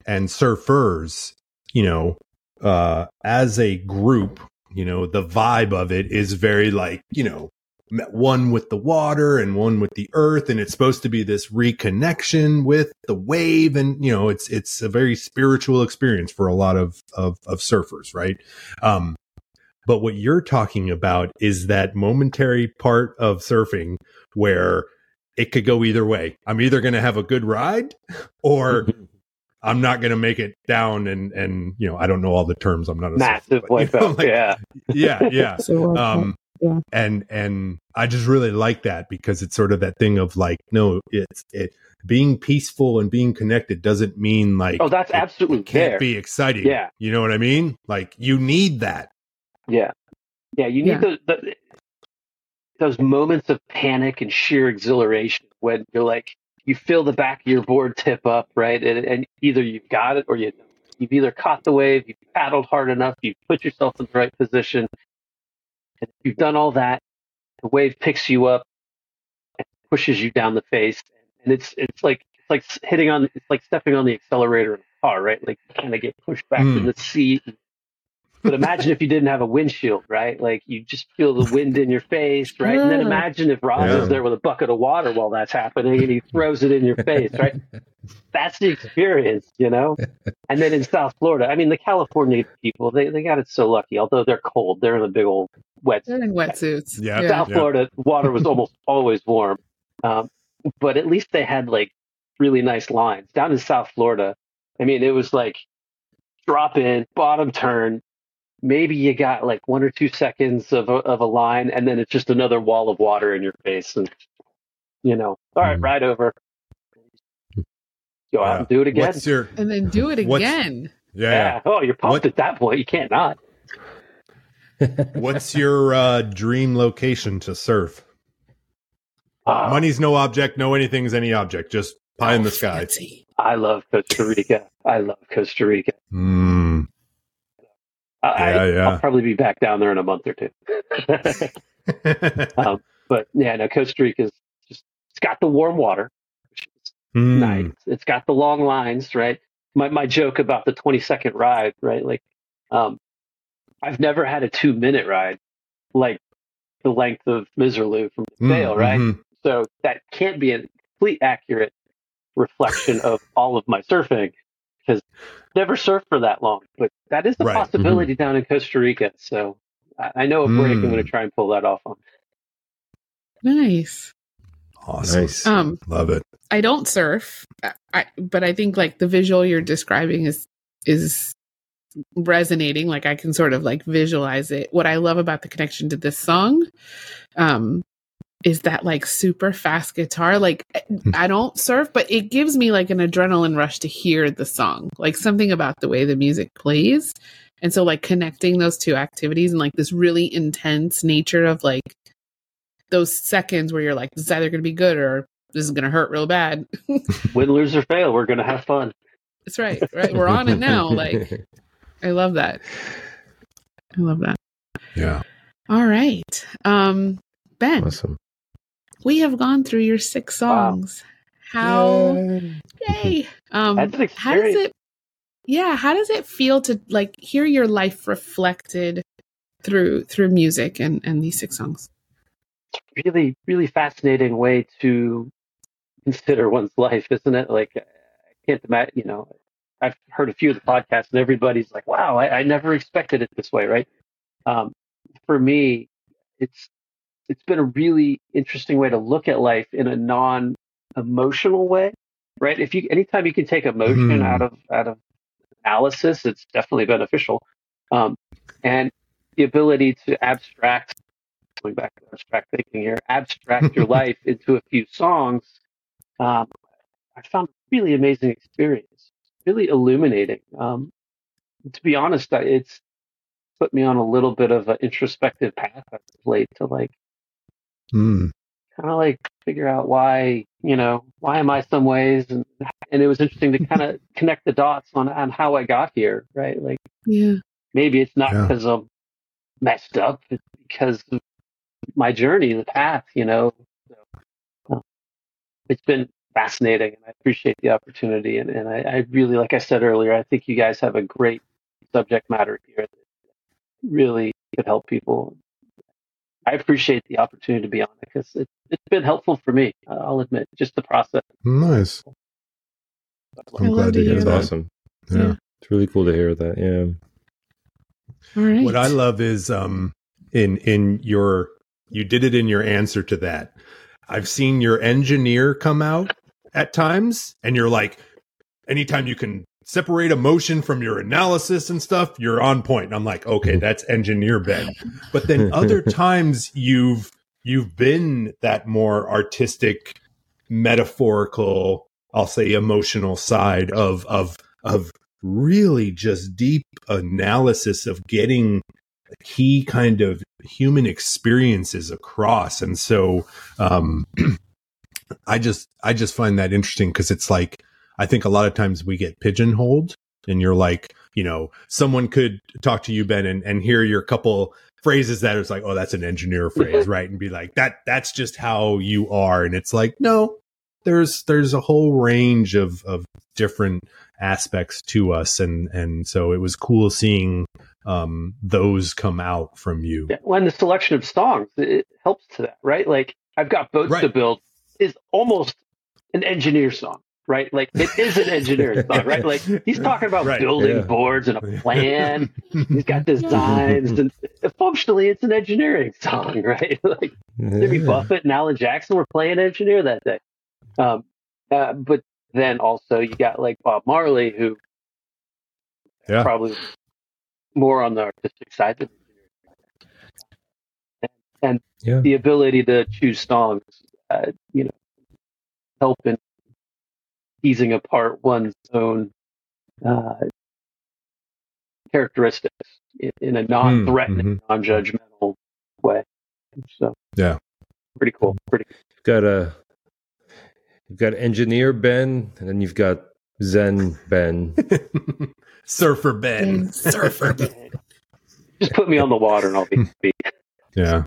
and surfers, you know, uh, as a group, you know, the vibe of it is very like, you know, one with the water and one with the earth. And it's supposed to be this reconnection with the wave. And, you know, it's, it's a very spiritual experience for a lot of, of, of surfers, right? Um, but what you're talking about is that momentary part of surfing where it could go either way. I'm either going to have a good ride or I'm not going to make it down. And, and, you know, I don't know all the terms. I'm not a Massive surfer, but, you know, wipeout. like, yeah. yeah. Yeah. So, uh, Um, Yeah. and, and I just really like that because it's sort of that thing of like, no, it's, it being peaceful and being connected doesn't mean like, Oh, that's it absolutely can't there. be exciting. Yeah. You know what I mean? Like you need that. Yeah. Yeah. You need Yeah. The, the, those moments of panic and sheer exhilaration when you're like, you feel the back of your board tip up, right? And, and either you've got it or you, you've either caught the wave, you've paddled hard enough, you've put yourself in the right position. And you've done all that, the wave picks you up and pushes you down the face. And it's, it's like, like hitting on it's like stepping on the accelerator in a car, right? Like you kind of get pushed back Hmm. in the seat. But imagine if you didn't have a windshield, right? Like you just feel the wind in your face, right? And then imagine if Rob Yeah. was there with a bucket of water while that's happening and he throws it in your face, right? That's the experience, you know? And then in South Florida, I mean, the California people, they, they got it so lucky. Although they're cold, they're in a big old wet They're in wetsuits. Yeah. South Florida water was almost always warm, um, but at least they had like really nice lines. Down in South Florida, I mean, it was like drop in, bottom turn. Maybe you got like one or two seconds of a, of a line, and then it's just another wall of water in your face, and you know, all right, Mm. right over. Go out Yeah. and do it again. What's your And then do it again. yeah? yeah. Oh, you're pumped What- at that point. You can't not. What's your uh, dream location to surf? Ah, Money's no object. No anything's any object. Just pie in the sky. Fancy. I love Costa Rica. I love Costa Rica. Mm. I, Yeah, yeah. I'll probably be back down there in a month or two. um, but yeah, no, Costa Rica is just it's got the warm water, which is Mm. nice. It's got the long lines, right? My my joke about the twenty second ride, right? Like, um, I've never had a two minute ride like the length of Misirlou from Mm, Dale, right? mhm. So that can't be a complete accurate reflection of all of my surfing because never surfed for that long. But that is a Right, mm-hmm. possibility down in Costa Rica. So I, I know a break. I'm Mm. going to try and pull that off on. Nice. Awesome. Nice. Um, Love it. I don't surf, I, I, but I think like the visual you're describing is is resonating. Like I can sort of like visualize it. What I love about the connection to this song, um, is that like super fast guitar. Like I don't surf, but it gives me like an adrenaline rush to hear the song. Like something about the way the music plays. And so like connecting those two activities and like this really intense nature of like those seconds where you're like, this is either going to be good or this is going to hurt real bad. Win, lose, or fail, we're going to have fun. That's right. Right. We're on it now. Like, I love that. I love that. Yeah. All right. Um, Ben, awesome. We have gone through your six Wow. songs. How yay. Um That's an how does it yeah, how does it feel to like hear your life reflected through through music and and these six songs? really, really fascinating way to consider one's life, isn't it? Like, I can't imagine, you know, I've heard a few of the podcasts and everybody's like, wow, I, I never expected it this way, right? Um, for me, it's, it's been a really interesting way to look at life in a non emotional way, right? If you, anytime you can take emotion Hmm. out of, out of analysis, it's definitely beneficial. Um, and the ability to abstract going back to abstract thinking here, abstract your life into a few songs, um, I found a really amazing experience, really illuminating. Um, to be honest, it's put me on a little bit of an introspective path as of late to like Mm. kind of like figure out why, you know, why am I some ways, and and it was interesting to kind of connect the dots on on how I got here, right? Like Yeah. maybe it's not Yeah. because I'm messed up, it's because of my journey, the path, you know. So, uh, it's been fascinating, and I appreciate the opportunity. And, and I, I really, like I said earlier, I think you guys have a great subject matter here that really could help people. I appreciate the opportunity to be on it because it, it's been helpful for me. uh, I'll admit, just the process. Nice. I I'm glad to to hear hear That's that. awesome. Yeah. Yeah. It's really cool to hear that. Yeah. All right. What I love is um in in your you did it in your answer to that. I've seen your engineer come out at times and you're like anytime you can separate emotion from your analysis and stuff, you're on point. I'm like, okay, that's engineer Ben. But then other times you've you've been that more artistic metaphorical, I'll say emotional side of of of really just deep analysis of getting key kind of human experiences across and so um i just i just find that interesting because it's like i think a lot of times we get pigeonholed and you're like you know someone could talk to you ben and, and hear your couple phrases that is like oh that's an engineer phrase right and be like that that's just how you are and it's like no there's there's a whole range of of different aspects to us, and and so it was cool seeing um, those come out from you. Yeah, when the selection of songs it helps to that, right? Like I've got boats Right. to build is almost an engineer song, right? Like it is an engineer song, right? Like he's talking about Right, building yeah. boards and a plan. he's got designs, and functionally, it's an engineering song, right? like Jimmy Buffett and Alan Jackson were playing engineer that day. Um, uh, but then also you got like Bob Marley, who Yeah. probably more on the artistic side than. And, and Yeah. the ability to choose songs, uh, you know, help in teasing apart one's own uh, characteristics in, in a non-threatening, non-judgmental way. So Yeah. pretty cool. Pretty got a you've got engineer Ben, and then you've got Zen Ben. Surfer Ben. Surfer. Ben. Just put me on the water and I'll be happy. Yeah.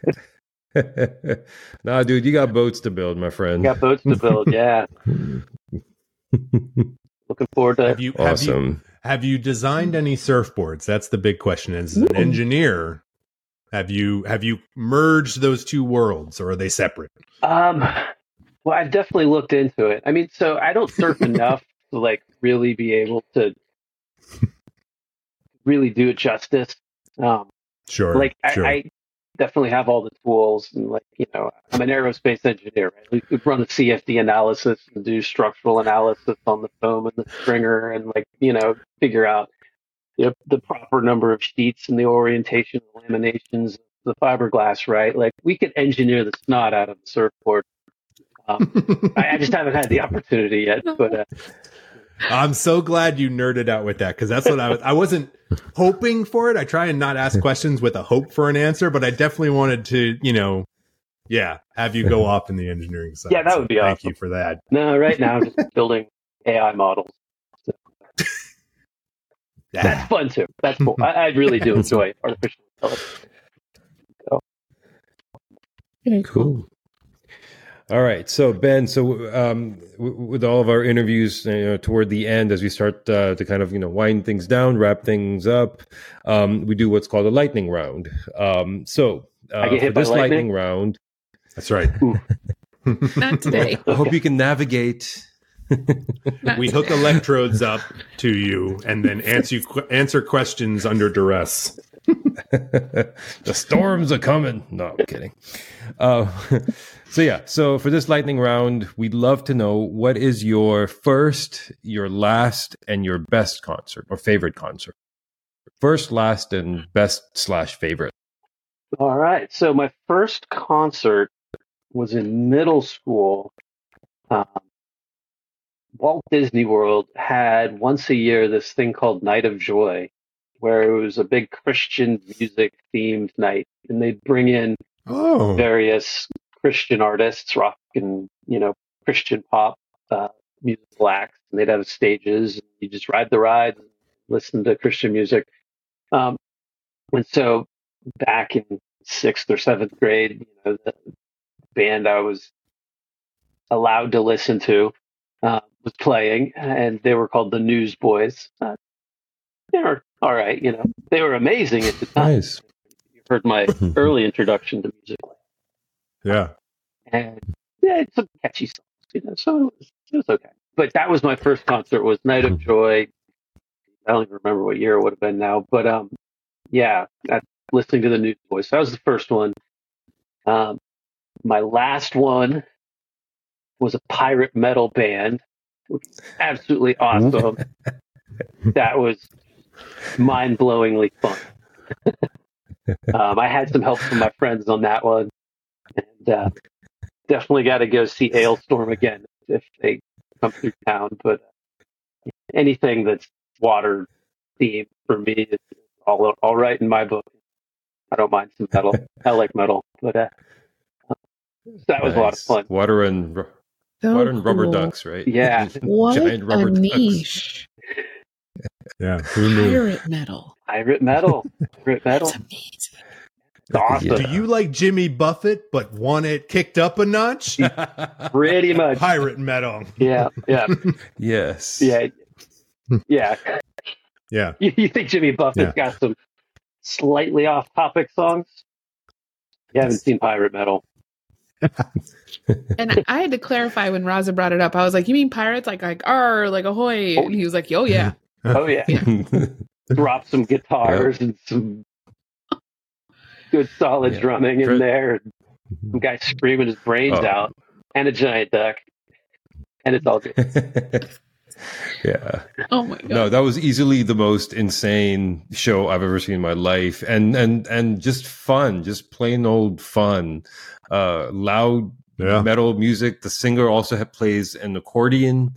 nah, dude, you got boats to build, my friend. Got boats to build. Yeah, looking forward to. Have you have you awesome. have you designed any surfboards? That's the big question. As an engineer, have you have you merged those two worlds, or are they separate? Um, well, I've definitely looked into it. I mean, so I don't surf enough to like really be able to really do it justice. Um, Sure. like sure. I, I definitely have all the tools and like you know i'm an aerospace engineer right? we could run a cfd analysis and do structural analysis on the foam and the stringer and like you know figure out you know, the proper number of sheets and the orientation the laminations the fiberglass right like we could engineer the snot out of the surfboard um, I, I just haven't had the opportunity yet but uh, I'm so glad you nerded out with that because that's what I was. I wasn't hoping for it. I try and not ask questions with a hope for an answer, but I definitely wanted to, you know, yeah, have you go off in the engineering side. Yeah, that would be Thank awesome. Thank you for that. no right now i'm just building ai models Yeah. that's fun too that's cool i, I really do enjoy artificial intelligence Very cool. Cool. All right, so Ben, so um, with all of our interviews, you know, toward the end, as we start uh, to kind of you know wind things down, wrap things up, um, we do what's called a lightning round. Um, so uh, I get hit for this lightning? lightning round, That's right. Not today. I hope you can navigate. We hook electrodes up to you and then answer you, answer questions under duress. the storms are coming. No, I'm kidding. Uh, so yeah, so for this lightning round, we'd love to know what is your first, your last, and your best concert or favorite concert. First, last, and best slash favorite. All right. So my first concert was in middle school. Um, Walt Disney World had once a year this thing called Night of Joy, where it was a big Christian music themed night, and they'd bring in Oh, various Christian artists, rock and you know Christian pop uh, musical acts, and they'd have stages. And you just ride the ride, and listen to Christian music. Um, and so back in sixth or seventh grade, you know, the band I was allowed to listen to uh, was playing, and they were called the Newsboys. Uh, they were all right, you know, they were amazing at the time. Nice. You heard my early introduction to music yeah. and yeah, it's some catchy songs, you know. So it was, it was okay. But that was my first concert. Was Night of Joy. I don't even remember what year it would have been now, but um, yeah, that, listening to the Newsboys. That was the first one. Um, my last one was a pirate metal band, which was absolutely awesome. that was mind-blowingly fun. um, I had some help from my friends on that one, and uh, definitely got to go see Alestorm again if they come through town. But uh, anything that's water themed for me is all all right in my book. I don't mind some metal. I like metal, but uh, that was a lot of fun. Water and ru- So water and rubber cool. ducks, right? Yeah. What Giant rubber a ducks. Niche. Yeah. Who knew? Pirate metal. Pirate metal, pirate metal. It's amazing. It's awesome. Do you like Jimmy Buffett but want it kicked up a notch? Pretty much. Pirate metal. Yeah, yeah, yes. yeah, yeah. Yeah. You, you think Jimmy Buffett's got some slightly off-topic songs? You haven't seen pirate metal. And I had to clarify when Raza brought it up. I was like, "You mean pirates? Like like R, like ahoy?" Oh, and he was like, "Oh yeah." Oh yeah, drop some guitars and some good solid Yeah. drumming in there. Some guy screaming his brains Oh. out, and a giant duck, and it's all good. yeah. Oh my god. No, that was easily the most insane show I've ever seen in my life, and and and just fun, just plain old fun. Uh, loud Yeah. metal music. The singer also plays an accordion,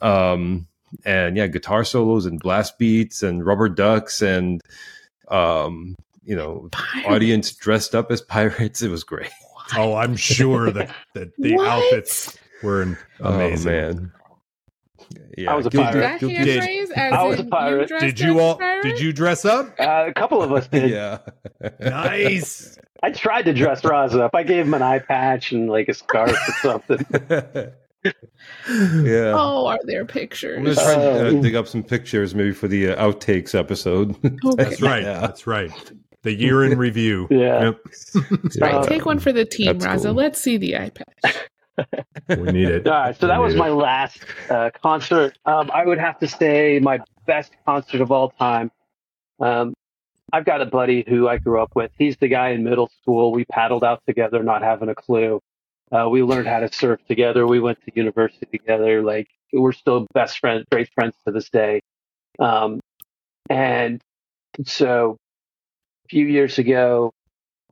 um, and yeah, guitar solos and blast beats and rubber ducks and um, you know, Pirates. audience dressed up as pirates. It was great. Oh, I'm sure that, that the What? outfits were amazing. Oh man. Yeah, I was a pirate. Did that Gil- hand did- raise I was a pirate. dressed Did you all? pirate? Did you dress up? Uh, a couple of us did. yeah. Nice. I tried to dress Roz up. I gave him an eye patch and like a scarf or something. yeah. Oh, are there pictures? I'm pictures? gonna try to uh, Oh. dig up some pictures maybe for the uh, outtakes episode. Okay. That's right. Yeah. That's right. The year in review. Yeah. All right, Uh, take one for the team, That's Raza. cool. Let's see the iPad. We need it. All right, so that was need my last uh, concert. Um, I would have to say my best concert of all time. Um, I've got a buddy who I grew up with. He's the guy in middle school. We paddled out together, not having a clue. Uh, we learned how to surf together. We went to university together. Like we're still best friends, great friends to this day. Um, and so a few years ago,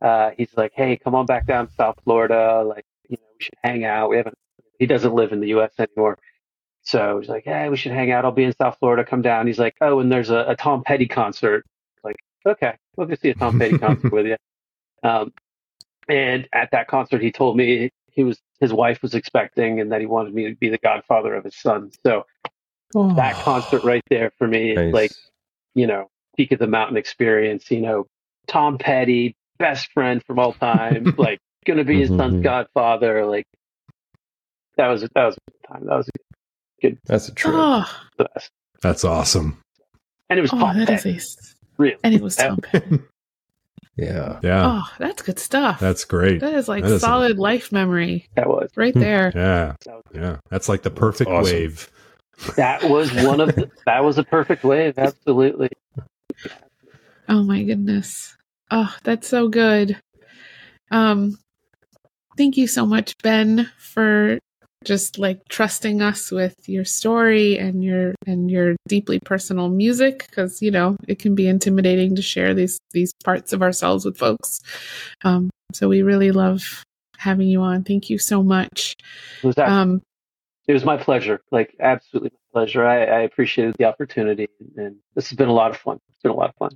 uh, he's like, "Hey, come on back down to South Florida. Like, you know, we should hang out. We haven't he doesn't live in the U.S. anymore. So he's like, hey, we should hang out. I'll be in South Florida. Come down. He's like, oh, and there's a, a Tom Petty concert. Like, okay, we'll go see a Tom Petty concert with you. Um, and at that concert, he told me he was his wife was expecting and that he wanted me to be the godfather of his son. So that concert right there for me is Nice. like, you know, peak of the mountain experience. You know, Tom Petty, best friend from all time, like going to be his son's Mhm. godfather. Like that was that was a good time. That was good. That's a trip. Oh. That's awesome. And it was oh, Tom that is Petty. a s- Really. and it was That- Tom Petty. Yeah. Yeah. Oh, that's good stuff. That's great. that is like that is a- solid life memory That was right there. Yeah. that Yeah. That's like the perfect awesome. wave. that was one of the, that was a perfect wave. Absolutely. Oh my goodness. Oh, that's so good. Um thank you so much Ben for just like trusting us with your story and your and your deeply personal music because you know it can be intimidating to share these these parts of ourselves with folks. Um so we really love having you on. Thank you so much. It was, Um it was my pleasure. Like absolutely my pleasure. I, I appreciated the opportunity, and this has been a lot of fun. It's been a lot of fun.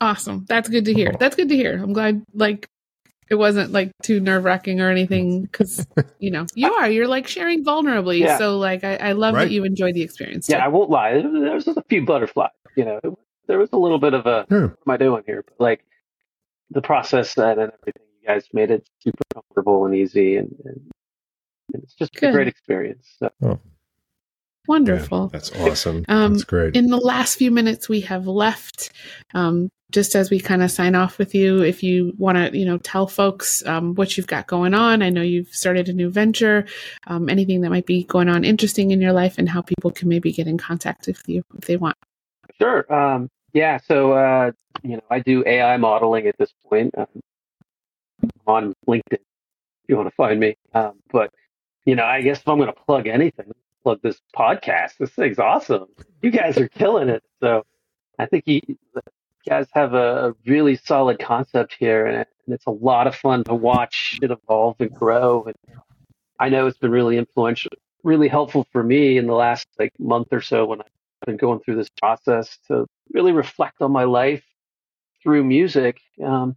Awesome. That's good to hear. That's good to hear. I'm glad like it wasn't like too nerve wracking or anything because you know you are you're like sharing vulnerably. Yeah. So like I, I love Right. that you enjoyed the experience. Yeah. I won't lie. There there was a few butterflies. You know, there was a little bit of a Sure. what am I doing here? But like the process and everything, you guys made it super comfortable and easy, and, and, and it's just Good. a great experience. So. Oh. Wonderful. That's awesome. Um, That's great. in the last few minutes we have left, um, just as we kind of sign off with you, if you want to, you know, tell folks um, what you've got going on. I know you've started a new venture, um, anything that might be going on interesting in your life, and how people can maybe get in contact with you if they want. Sure. Um, yeah. So, uh, you know, I do AI modeling at this point. Um, on LinkedIn if you want to find me. Um, but, you know, I guess if I'm going to plug anything, plug this podcast. This thing's awesome. You guys are killing it. So I think you, you guys have a, a really solid concept here, and, and it's a lot of fun to watch it evolve and grow. And I know it's been really influential, really helpful for me in the last like month or so when I've been going through this process to really reflect on my life through music. Um,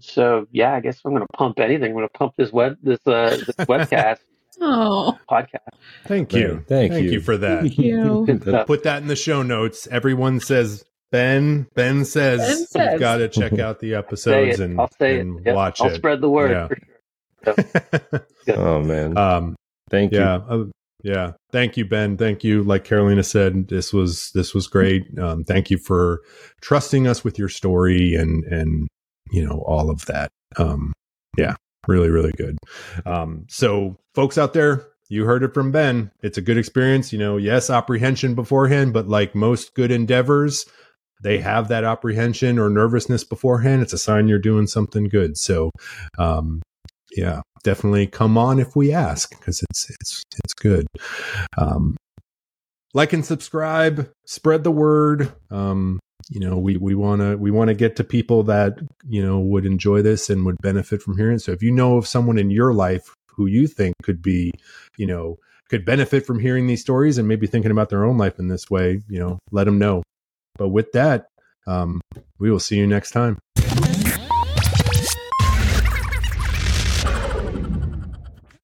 so yeah, I guess I'm going to pump anything. I'm going to pump this web this uh this webcast Oh, podcast. Thank you. Thank you. you for that. thank you. Put that in the show notes. Everyone says Ben Ben says, Ben says. you've got to check out the Say episodes it. and, I'll say and it. Yep, watch I'll it. spread the word. Yeah. For sure. Oh man, um, thank you. yeah, uh, yeah. Thank you, Ben. Thank you. Like Carolina said, this was this was great. Um, thank you for trusting us with your story and and you know all of that. Um, yeah, really, really good. Um, so, folks out there, you heard it from Ben. It's a good experience. You know, yes, apprehension beforehand, but like most good endeavors, they have that apprehension or nervousness beforehand. It's a sign you're doing something good. So, um, yeah, definitely come on if we ask because it's it's it's good. Um, like and subscribe, spread the word. Um, you know, we we want to we want to get to people that you know would enjoy this and would benefit from hearing. So if you know of someone in your life who you think could be, you know, could benefit from hearing these stories and maybe thinking about their own life in this way, you know, let them know. But with that, um, we will see you next time.